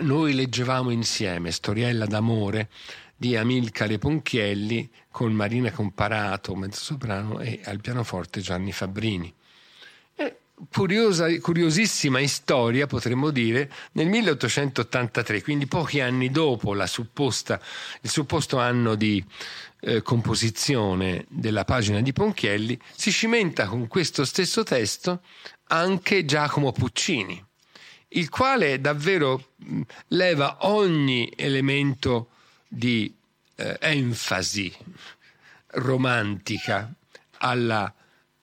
Noi leggevamo insieme, storiella d'amore di Amilcare Ponchielli con Marina Comparato, mezzosoprano, e al pianoforte Gianni Fabbrini. Curiosa, curiosissima storia, potremmo dire, nel 1883, quindi pochi anni dopo supposta, il supposto anno di eh, composizione della pagina di Ponchielli, si cimenta con questo stesso testo anche Giacomo Puccini il quale davvero leva ogni elemento di eh, enfasi romantica alla,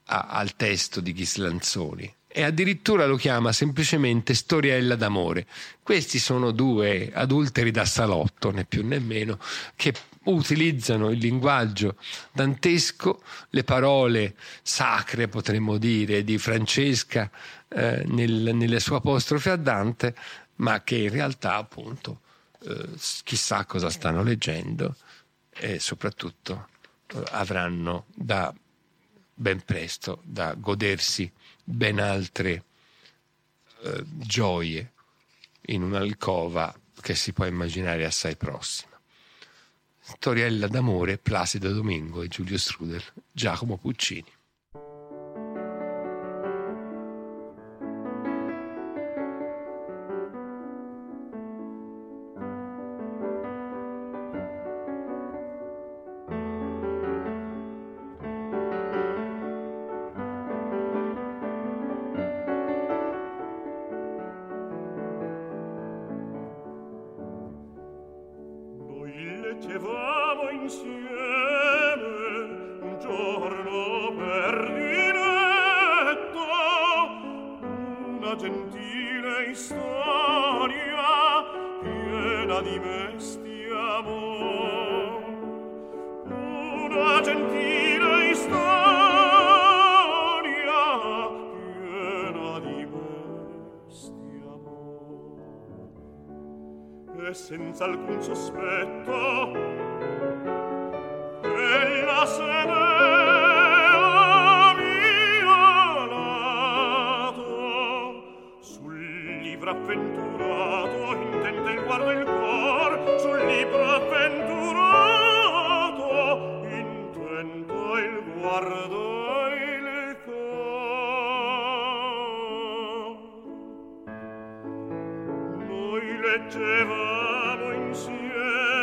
a, al testo di Ghislanzoni e addirittura lo chiama semplicemente storiella d'amore. Questi sono due adulteri da salotto, né più né meno, che utilizzano il linguaggio dantesco, le parole sacre, potremmo dire, di Francesca eh, nel, nelle sue apostrofe a Dante, ma che in realtà appunto eh, chissà cosa stanno leggendo e soprattutto eh, avranno da ben presto da godersi ben altre eh, gioie in un'alcova che si può immaginare assai prossima. Storiella d'amore, Placido Domingo e Giulio Strudel, Giacomo Puccini. leggevamo insieme.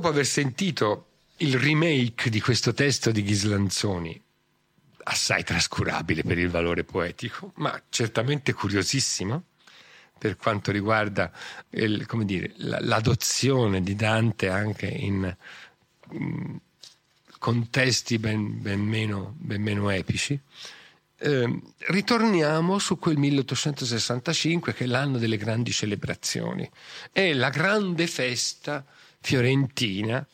Dopo aver sentito il remake di questo testo di Ghislanzoni, assai trascurabile per il valore poetico, ma certamente curiosissimo per quanto riguarda il, dire, l'adozione di Dante anche in, in contesti ben, ben, meno, ben, meno, epici. Eh, ritorniamo su quel 1865 che è l'anno delle grandi celebrazioni. È la grande festa fiorentina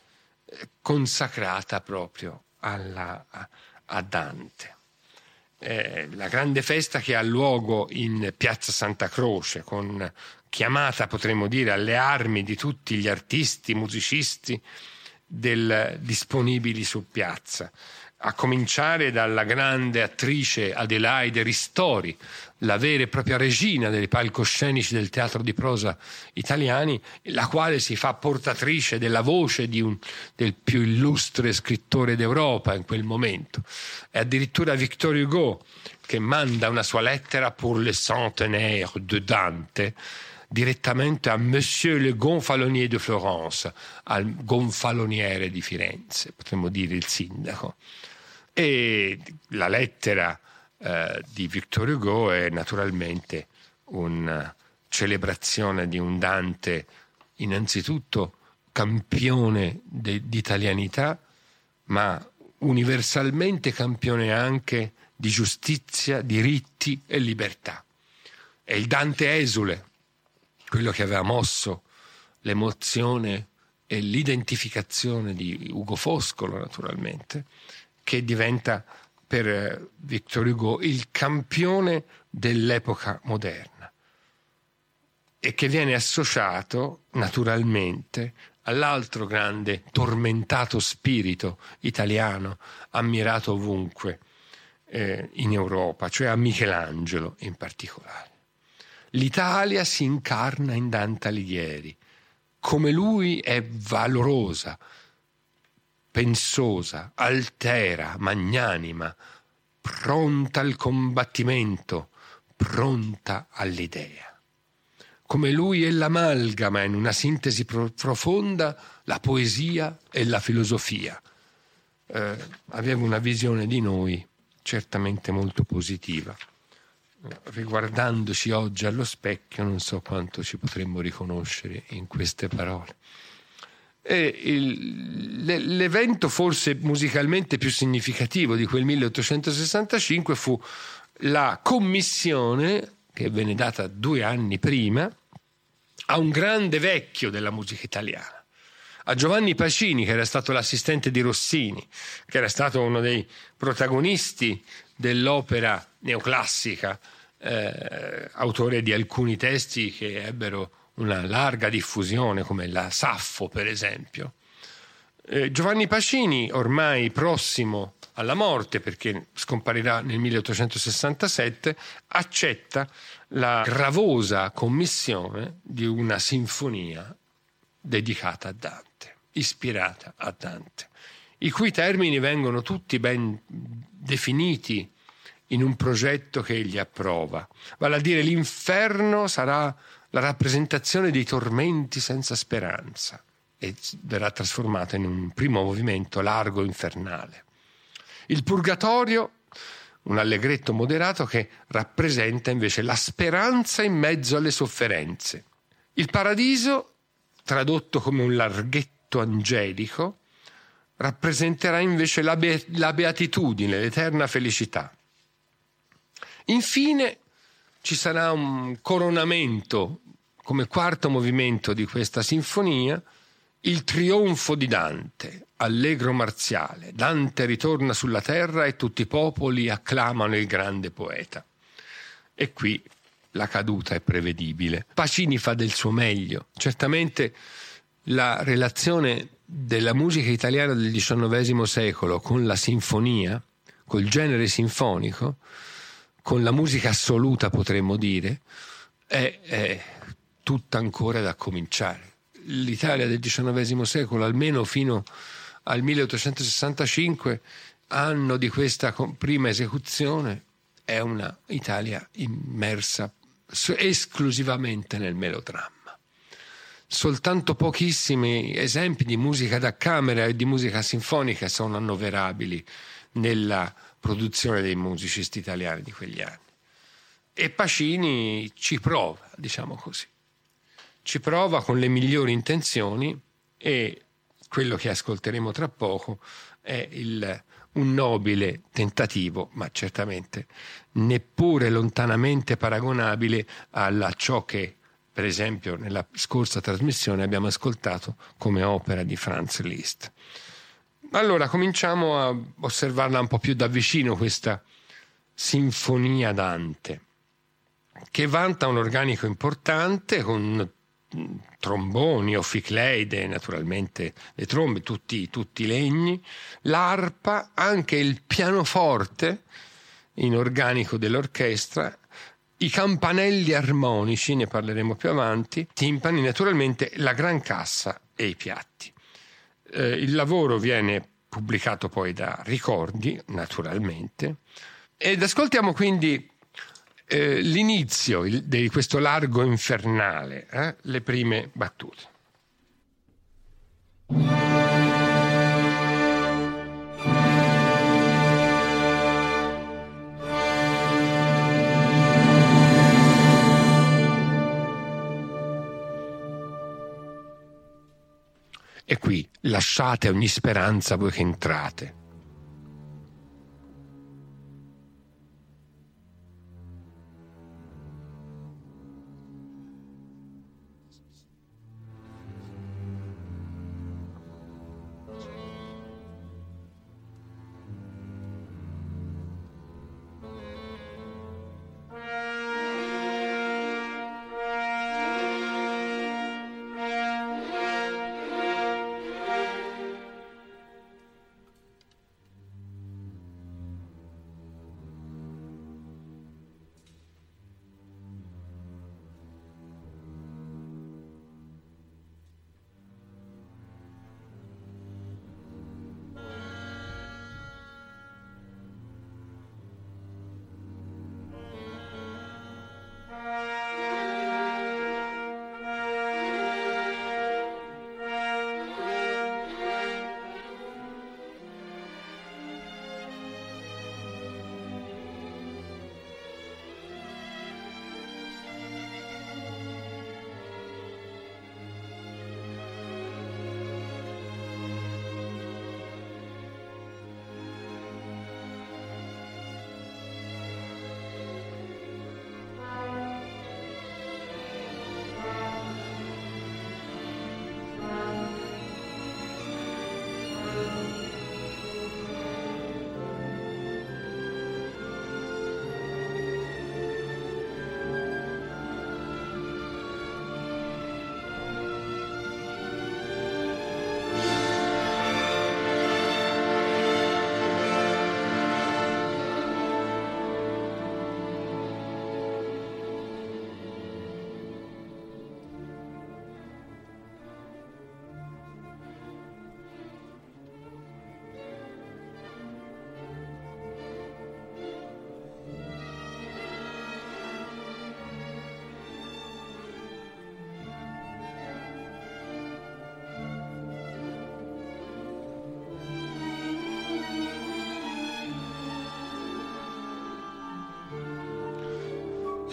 eh, consacrata proprio alla, a, Dante. Eh, la grande festa che ha luogo in Piazza Santa Croce, con chiamata, potremmo dire, alle armi di tutti gli artisti, musicisti del, disponibili su piazza a cominciare dalla grande attrice Adelaide Ristori, la vera e propria regina dei palcoscenici del teatro di prosa italiani, la quale si fa portatrice della voce un, del più illustre scrittore d'Europa in quel momento. E addirittura Victor Hugo, che manda una sua lettera pour le centenaire de Dante, direttamente a Monsieur le Gonfalonier de Florence, al gonfaloniere di Firenze, potremmo dire il sindaco. E la lettera eh, di Victor Hugo è naturalmente una celebrazione di un Dante innanzitutto campione de, di ma universalmente campione anche di giustizia, diritti e libertà. È il Dante esule, quello che aveva mosso l'emozione e l'identificazione di Ugo Foscolo, naturalmente, che diventa per eh, Victor Hugo il campione dell'epoca moderna e che viene associato naturalmente all'altro grande tormentato spirito italiano ammirato ovunque eh, in Europa, cioè a Michelangelo in particolare. L'Italia si incarna in Dante Alighieri, come lui è valorosa, pensosa, altera, magnanima, pronta al combattimento, pronta all'idea. Come lui è l'amalgama in una sintesi pro- profonda la poesia e la filosofia. Eh, aveva una visione di noi certamente molto positiva. Riguardandoci oggi allo specchio non so quanto ci potremmo riconoscere in queste parole. Il, l'evento forse musicalmente più significativo di quel 1865 fu la commissione che venne data due anni prima a un grande vecchio della musica italiana, a Giovanni Pacini, che era stato l'assistente di Rossini, che era stato uno dei protagonisti dell'opera neoclassica, eh, autore di alcuni testi che ebbero una larga diffusione come la Saffo per esempio. Eh, Giovanni Pacini, ormai prossimo alla morte perché scomparirà nel 1867, accetta la gravosa commissione di una sinfonia dedicata a Dante, ispirata a Dante, i cui termini vengono tutti ben definiti in un progetto che egli approva. Vale a dire l'inferno sarà la rappresentazione dei tormenti senza speranza, e verrà trasformata in un primo movimento largo infernale. Il Purgatorio, un allegretto moderato che rappresenta invece la speranza in mezzo alle sofferenze. Il Paradiso, tradotto come un larghetto angelico, rappresenterà invece la, be- la beatitudine, l'eterna felicità. Infine ci sarà un coronamento come quarto movimento di questa sinfonia, il trionfo di Dante, allegro marziale. Dante ritorna sulla terra e tutti i popoli acclamano il grande poeta. E qui la caduta è prevedibile. Pacini fa del suo meglio. Certamente la relazione della musica italiana del XIX secolo con la sinfonia, col genere sinfonico, con la musica assoluta potremmo dire, è, è tutta ancora da cominciare. L'Italia del XIX secolo, almeno fino al 1865, anno di questa prima esecuzione, è una Italia immersa esclusivamente nel melodramma. Soltanto pochissimi esempi di musica da camera e di musica sinfonica sono annoverabili nella produzione dei musicisti italiani di quegli anni. E Pacini ci prova, diciamo così ci prova con le migliori intenzioni e quello che ascolteremo tra poco è il, un nobile tentativo, ma certamente neppure lontanamente paragonabile a ciò che, per esempio, nella scorsa trasmissione abbiamo ascoltato come opera di Franz Liszt. Allora cominciamo a osservarla un po' più da vicino questa sinfonia Dante, che vanta un organico importante con tromboni o ficleide, naturalmente le trombe, tutti, tutti legni, l'arpa, anche il pianoforte in organico dell'orchestra, i campanelli armonici, ne parleremo più avanti, timpani, naturalmente la gran cassa e i piatti. Eh, il lavoro viene pubblicato poi da Ricordi, naturalmente, ed ascoltiamo quindi eh, l'inizio di questo largo infernale, eh, le prime battute. E qui lasciate ogni speranza voi che entrate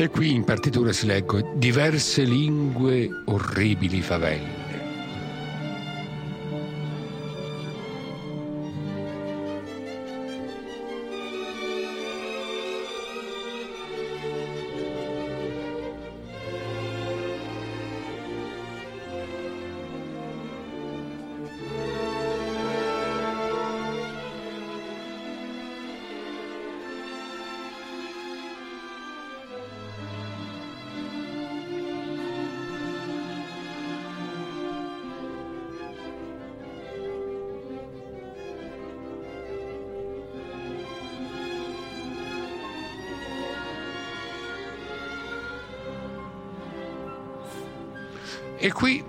E qui in partitura si leggo diverse lingue orribili favelle. E qui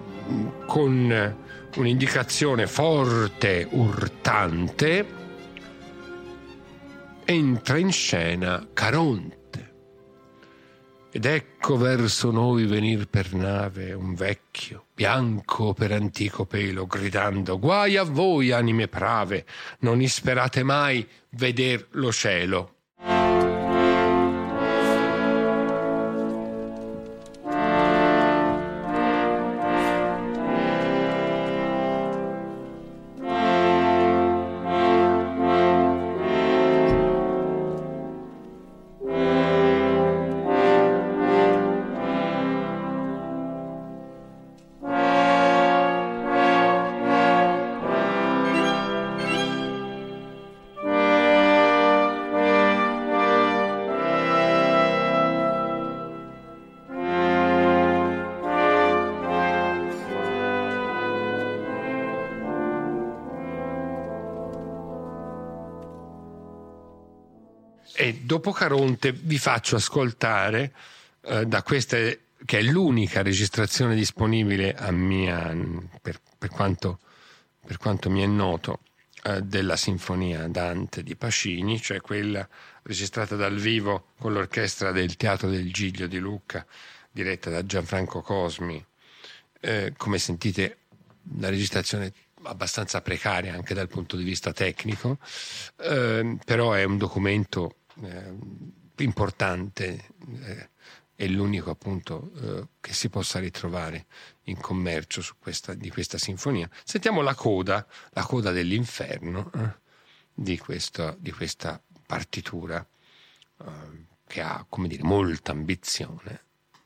con un'indicazione forte, urtante, entra in scena Caronte. Ed ecco verso noi venir per nave un vecchio, bianco per antico pelo, gridando Guai a voi, anime prave, non isperate mai veder lo cielo. Dopo Caronte vi faccio ascoltare eh, da questa che è l'unica registrazione disponibile mia, per, per, quanto, per quanto, mi è noto eh, della Sinfonia Dante di Pacini, cioè quella registrata dal vivo con l'orchestra del Teatro del Giglio di Lucca, diretta da Gianfranco Cosmi. Eh, come sentite, la registrazione abbastanza precaria anche dal punto di vista tecnico, eh, però è un documento eh, importante, eh, è l'unico appunto eh, che si possa ritrovare in commercio questa, di questa sinfonia. Sentiamo la coda, la coda dell'inferno eh, di, questo, di, questa partitura eh, che ha, come dire, molta ambizione,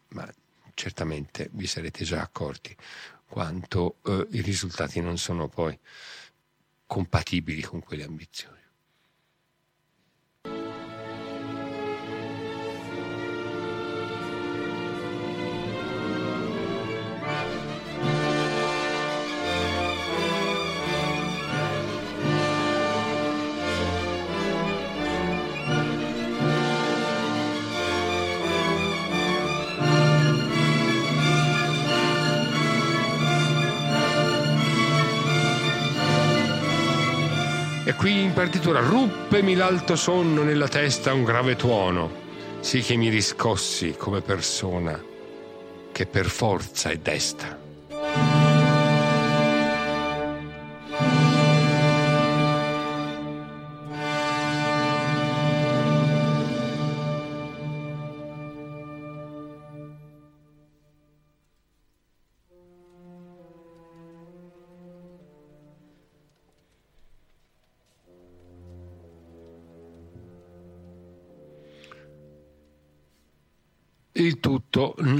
ma certamente vi sarete già accorti quanto eh, i risultati non sono poi compatibili con quelle ambizioni. Qui in partitura ruppemi l'alto sonno nella testa un grave tuono, sì che mi riscossi come persona che per forza è desta.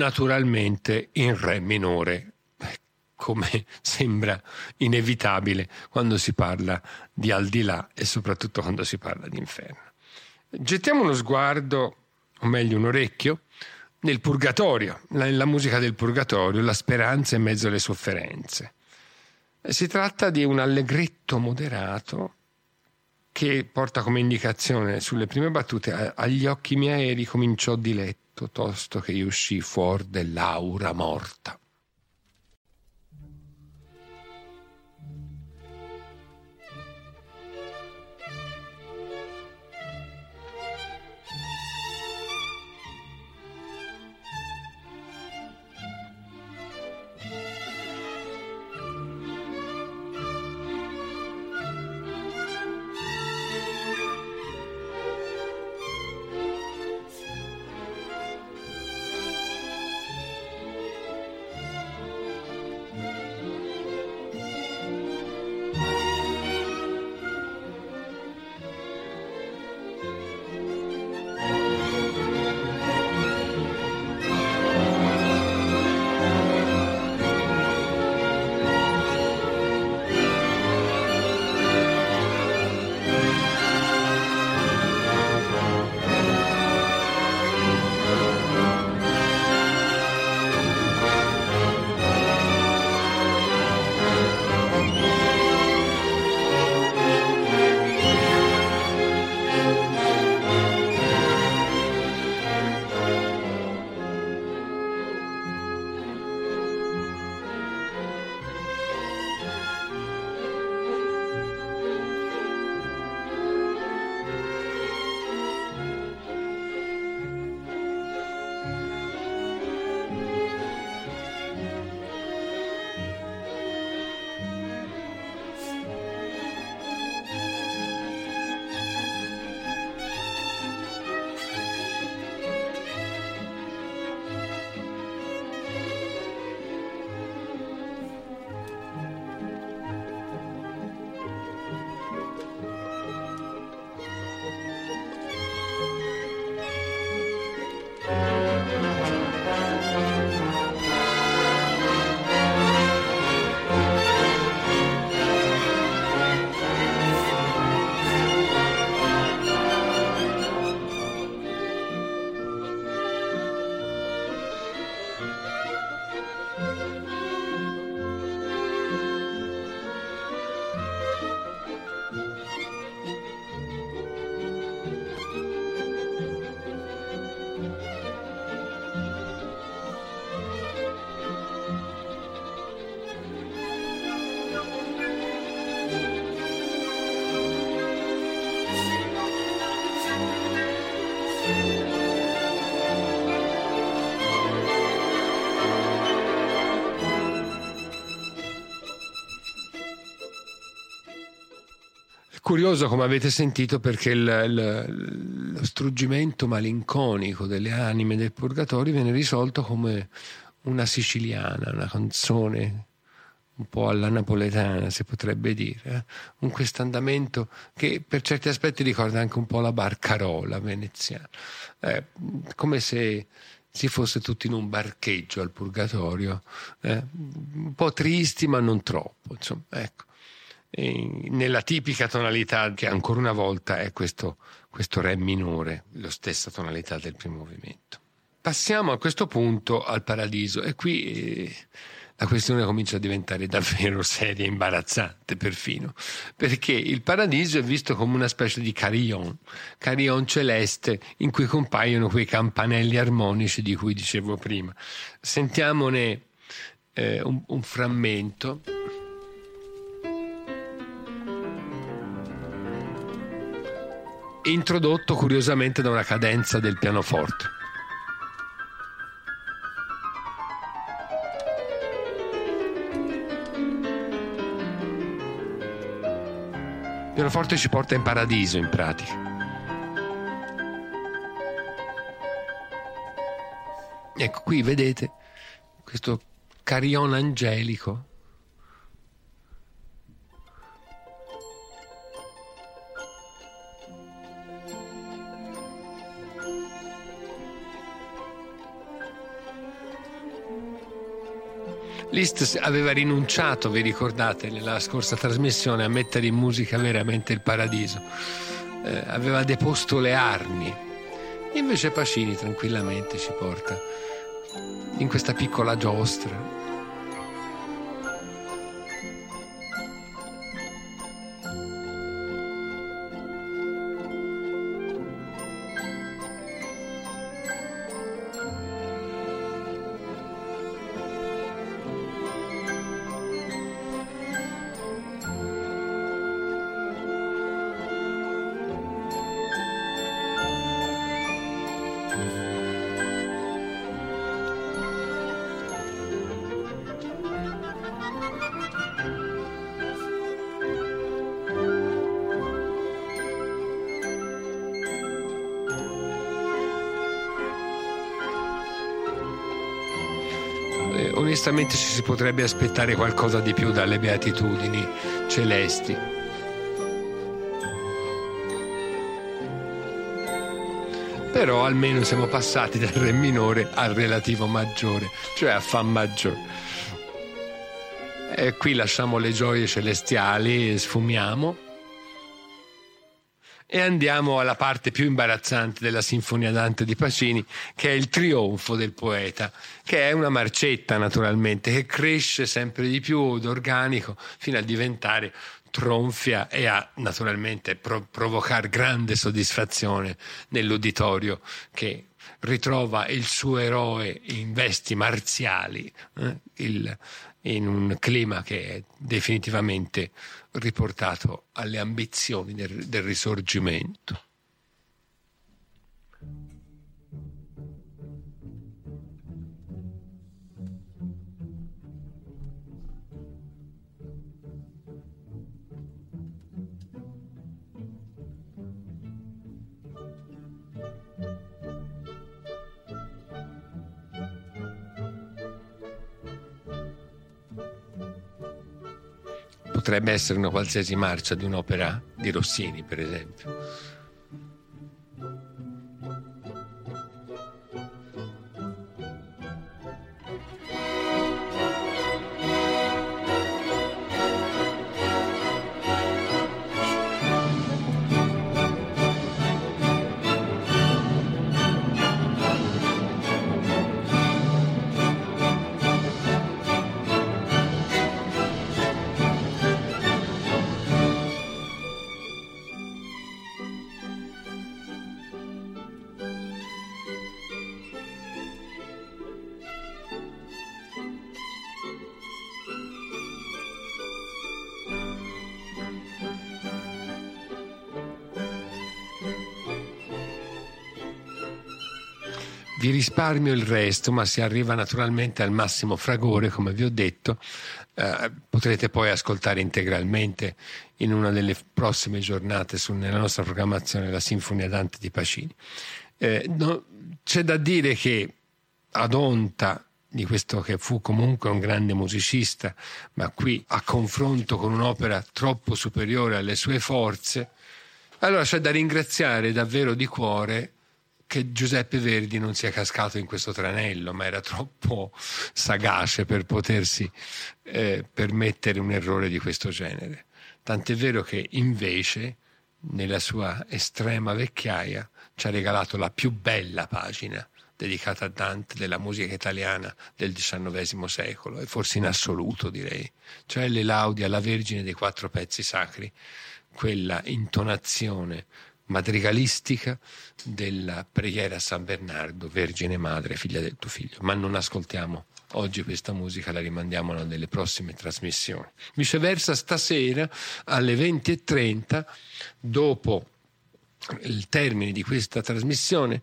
Naturalmente in re minore, come sembra inevitabile quando si parla di al di là e soprattutto quando si parla di inferno. Gettiamo uno sguardo, o meglio un orecchio, nel purgatorio, nella musica del purgatorio, la speranza in mezzo alle sofferenze. Si tratta di un allegretto moderato che porta come indicazione sulle prime battute agli occhi miei ricominciò di letto tosto che io uscì fuori dell'aura morta. Curioso come avete sentito perché il, il, lo struggimento malinconico delle anime del purgatorio viene risolto come una siciliana, una canzone un po' alla napoletana si potrebbe dire, eh? un questo andamento che per certi aspetti ricorda anche un po' la barcarola veneziana, eh, come se si fosse tutti in un barcheggio al purgatorio, eh? un po' tristi ma non troppo, insomma, ecco. Nella tipica tonalità che ancora una volta è questo, questo re minore, la stessa tonalità del primo movimento. Passiamo a questo punto al paradiso e qui eh, la questione comincia a diventare davvero seria imbarazzante perfino, perché il paradiso è visto come una specie di carillon, carillon celeste in cui compaiono quei campanelli armonici di cui dicevo prima. Sentiamone eh, un, un frammento. Introdotto curiosamente da una cadenza del pianoforte. pianoforte ci porta in paradiso in pratica. Ecco qui vedete questo carillon angelico Liszt aveva rinunciato, vi ricordate, nella scorsa trasmissione a mettere in musica veramente il paradiso. Eh, aveva deposto le armi. Invece Pacini tranquillamente ci porta in questa piccola giostra onestamente ci si potrebbe aspettare qualcosa di più dalle beatitudini celesti. Però almeno siamo passati dal Re minore al relativo maggiore, cioè a Fa maggiore. E qui lasciamo le gioie celestiali e sfumiamo e andiamo alla parte più imbarazzante della Sinfonia Dante di Pacini, che è il trionfo del poeta, che è una marcetta naturalmente, che cresce sempre di più d'organico fino a diventare tronfia e a naturalmente pro- provocare grande soddisfazione nell'uditorio che ritrova il suo eroe in vesti marziali, eh? il, in un clima che è definitivamente riportato alle ambizioni del, del risorgimento. Potrebbe essere una qualsiasi marcia di un'opera di Rossini, per esempio. Risparmio il resto, ma si arriva naturalmente al massimo fragore, come vi ho detto, eh, potrete poi ascoltare integralmente in una delle prossime giornate su, nella nostra programmazione la Sinfonia Dante di Pacini. Eh, no, c'è da dire che ad onta di questo che fu comunque un grande musicista, ma qui a confronto con un'opera troppo superiore alle sue forze, allora c'è da ringraziare davvero di cuore che Giuseppe Verdi non sia cascato in questo tranello, ma era troppo sagace per potersi eh, permettere un errore di questo genere. Tant'è vero che invece, nella sua estrema vecchiaia, ci ha regalato la più bella pagina dedicata a Dante della musica italiana del XIX secolo, e forse in assoluto direi, cioè le laudi alla Vergine dei quattro pezzi sacri, quella intonazione madrigalistica della preghiera a San Bernardo, Vergine Madre, figlia del tuo figlio. Ma non ascoltiamo oggi questa musica, la rimandiamo a delle prossime trasmissioni. Viceversa, stasera alle 20.30, dopo il termine di questa trasmissione,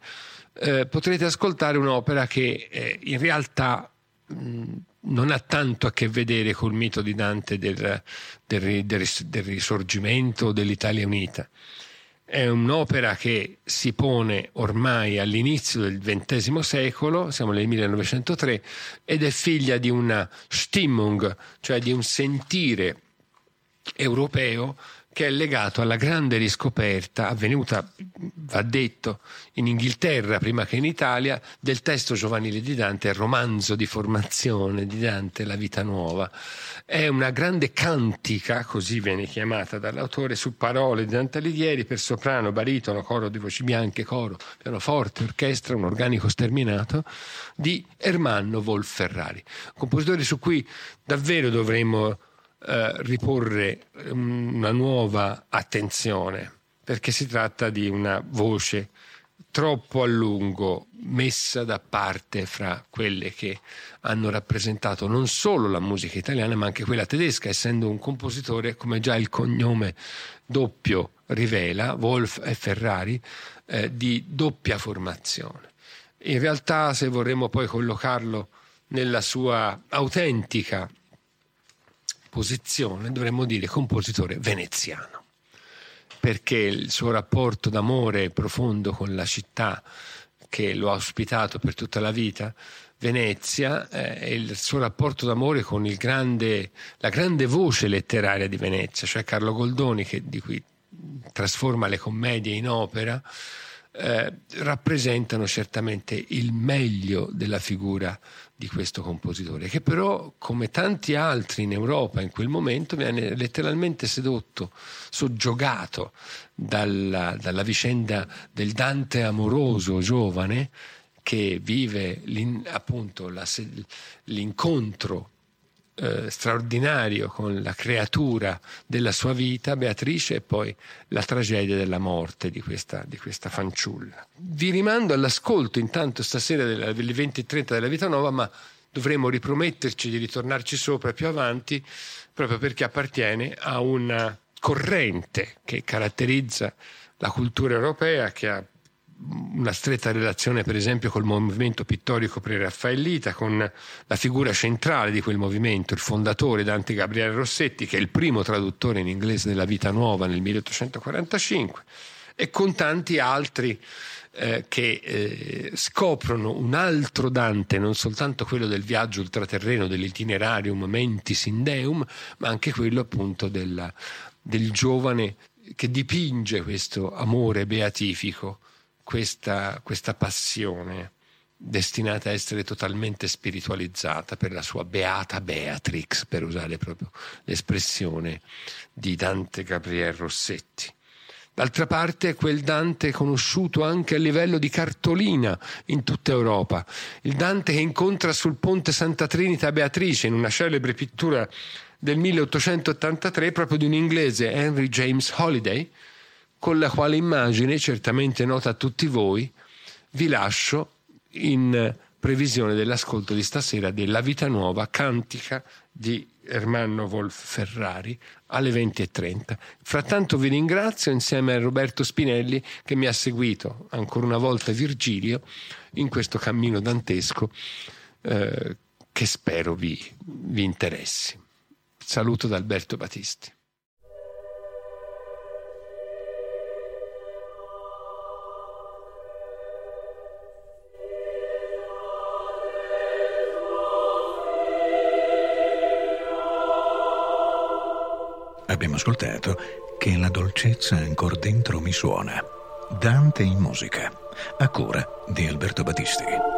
eh, potrete ascoltare un'opera che eh, in realtà mh, non ha tanto a che vedere col mito di Dante del, del, del, del risorgimento dell'Italia unita è un'opera che si pone ormai all'inizio del XX secolo, siamo nel 1903, ed è figlia di una Stimmung, cioè di un sentire europeo che è legato alla grande riscoperta avvenuta, va detto, in Inghilterra prima che in Italia, del testo giovanile di Dante, il romanzo di formazione di Dante, La vita nuova. È una grande cantica, così viene chiamata dall'autore, su parole di Dante Alighieri per soprano, baritono, coro di voci bianche, coro, pianoforte, orchestra, un organico sterminato, di Ermanno Wolf Ferrari. Compositore su cui davvero dovremmo eh, riporre una nuova attenzione, perché si tratta di una voce troppo a lungo messa da parte fra quelle che hanno rappresentato non solo la musica italiana ma anche quella tedesca, essendo un compositore, come già il cognome doppio rivela, Wolf e Ferrari, eh, di doppia formazione. In realtà, se vorremmo poi collocarlo nella sua autentica posizione, dovremmo dire compositore veneziano, perché il suo rapporto d'amore profondo con la città che lo ha ospitato per tutta la vita, Venezia, eh, e il suo rapporto d'amore con grande, la grande voce letteraria di Venezia, cioè Carlo Goldoni, che, di cui trasforma le commedie in opera, eh, rappresentano certamente il meglio della figura di questo compositore, che però, come tanti altri in Europa in quel momento, viene letteralmente sedotto, soggiogato dalla, dalla vicenda del Dante amoroso giovane che vive appunto la, l'incontro eh, straordinario con la creatura della sua vita, Beatrice, e poi la tragedia della morte di questa, di questa fanciulla. Vi rimando all'ascolto intanto stasera delle 20.30 della Vita Nuova, ma dovremo riprometterci di ritornarci sopra più avanti, proprio perché appartiene a una corrente che caratterizza la cultura europea, che ha una stretta relazione per esempio col movimento pittorico pre-raffaellita, con la figura centrale di quel movimento, il fondatore Dante Gabriele Rossetti, che è il primo traduttore in inglese della Vita Nuova nel 1845, e con tanti altri eh, che eh, scoprono un altro Dante, non soltanto quello del viaggio ultraterreno, dell'itinerarium mentis in deum, ma anche quello appunto della, del giovane che dipinge questo amore beatifico questa, questa passione destinata a essere totalmente spiritualizzata per la sua beata Beatrix, per usare proprio l'espressione di Dante Gabriele Rossetti. D'altra parte è quel Dante conosciuto anche a livello di cartolina in tutta Europa, il Dante che incontra sul ponte Santa Trinita Beatrice in una celebre pittura del 1883 proprio di un inglese, Henry James Holiday, con la quale immagine, certamente nota a tutti voi, vi lascio in previsione dell'ascolto di stasera della Vita Nuova Cantica di Ermanno Wolf Ferrari alle 20.30. Frattanto vi ringrazio insieme a Roberto Spinelli che mi ha seguito ancora una volta Virgilio in questo cammino dantesco eh, che spero vi, vi interessi. saluto da Alberto Battisti. Abbiamo ascoltato Che la dolcezza ancora dentro mi suona. Dante in musica, a cura di Alberto Battisti.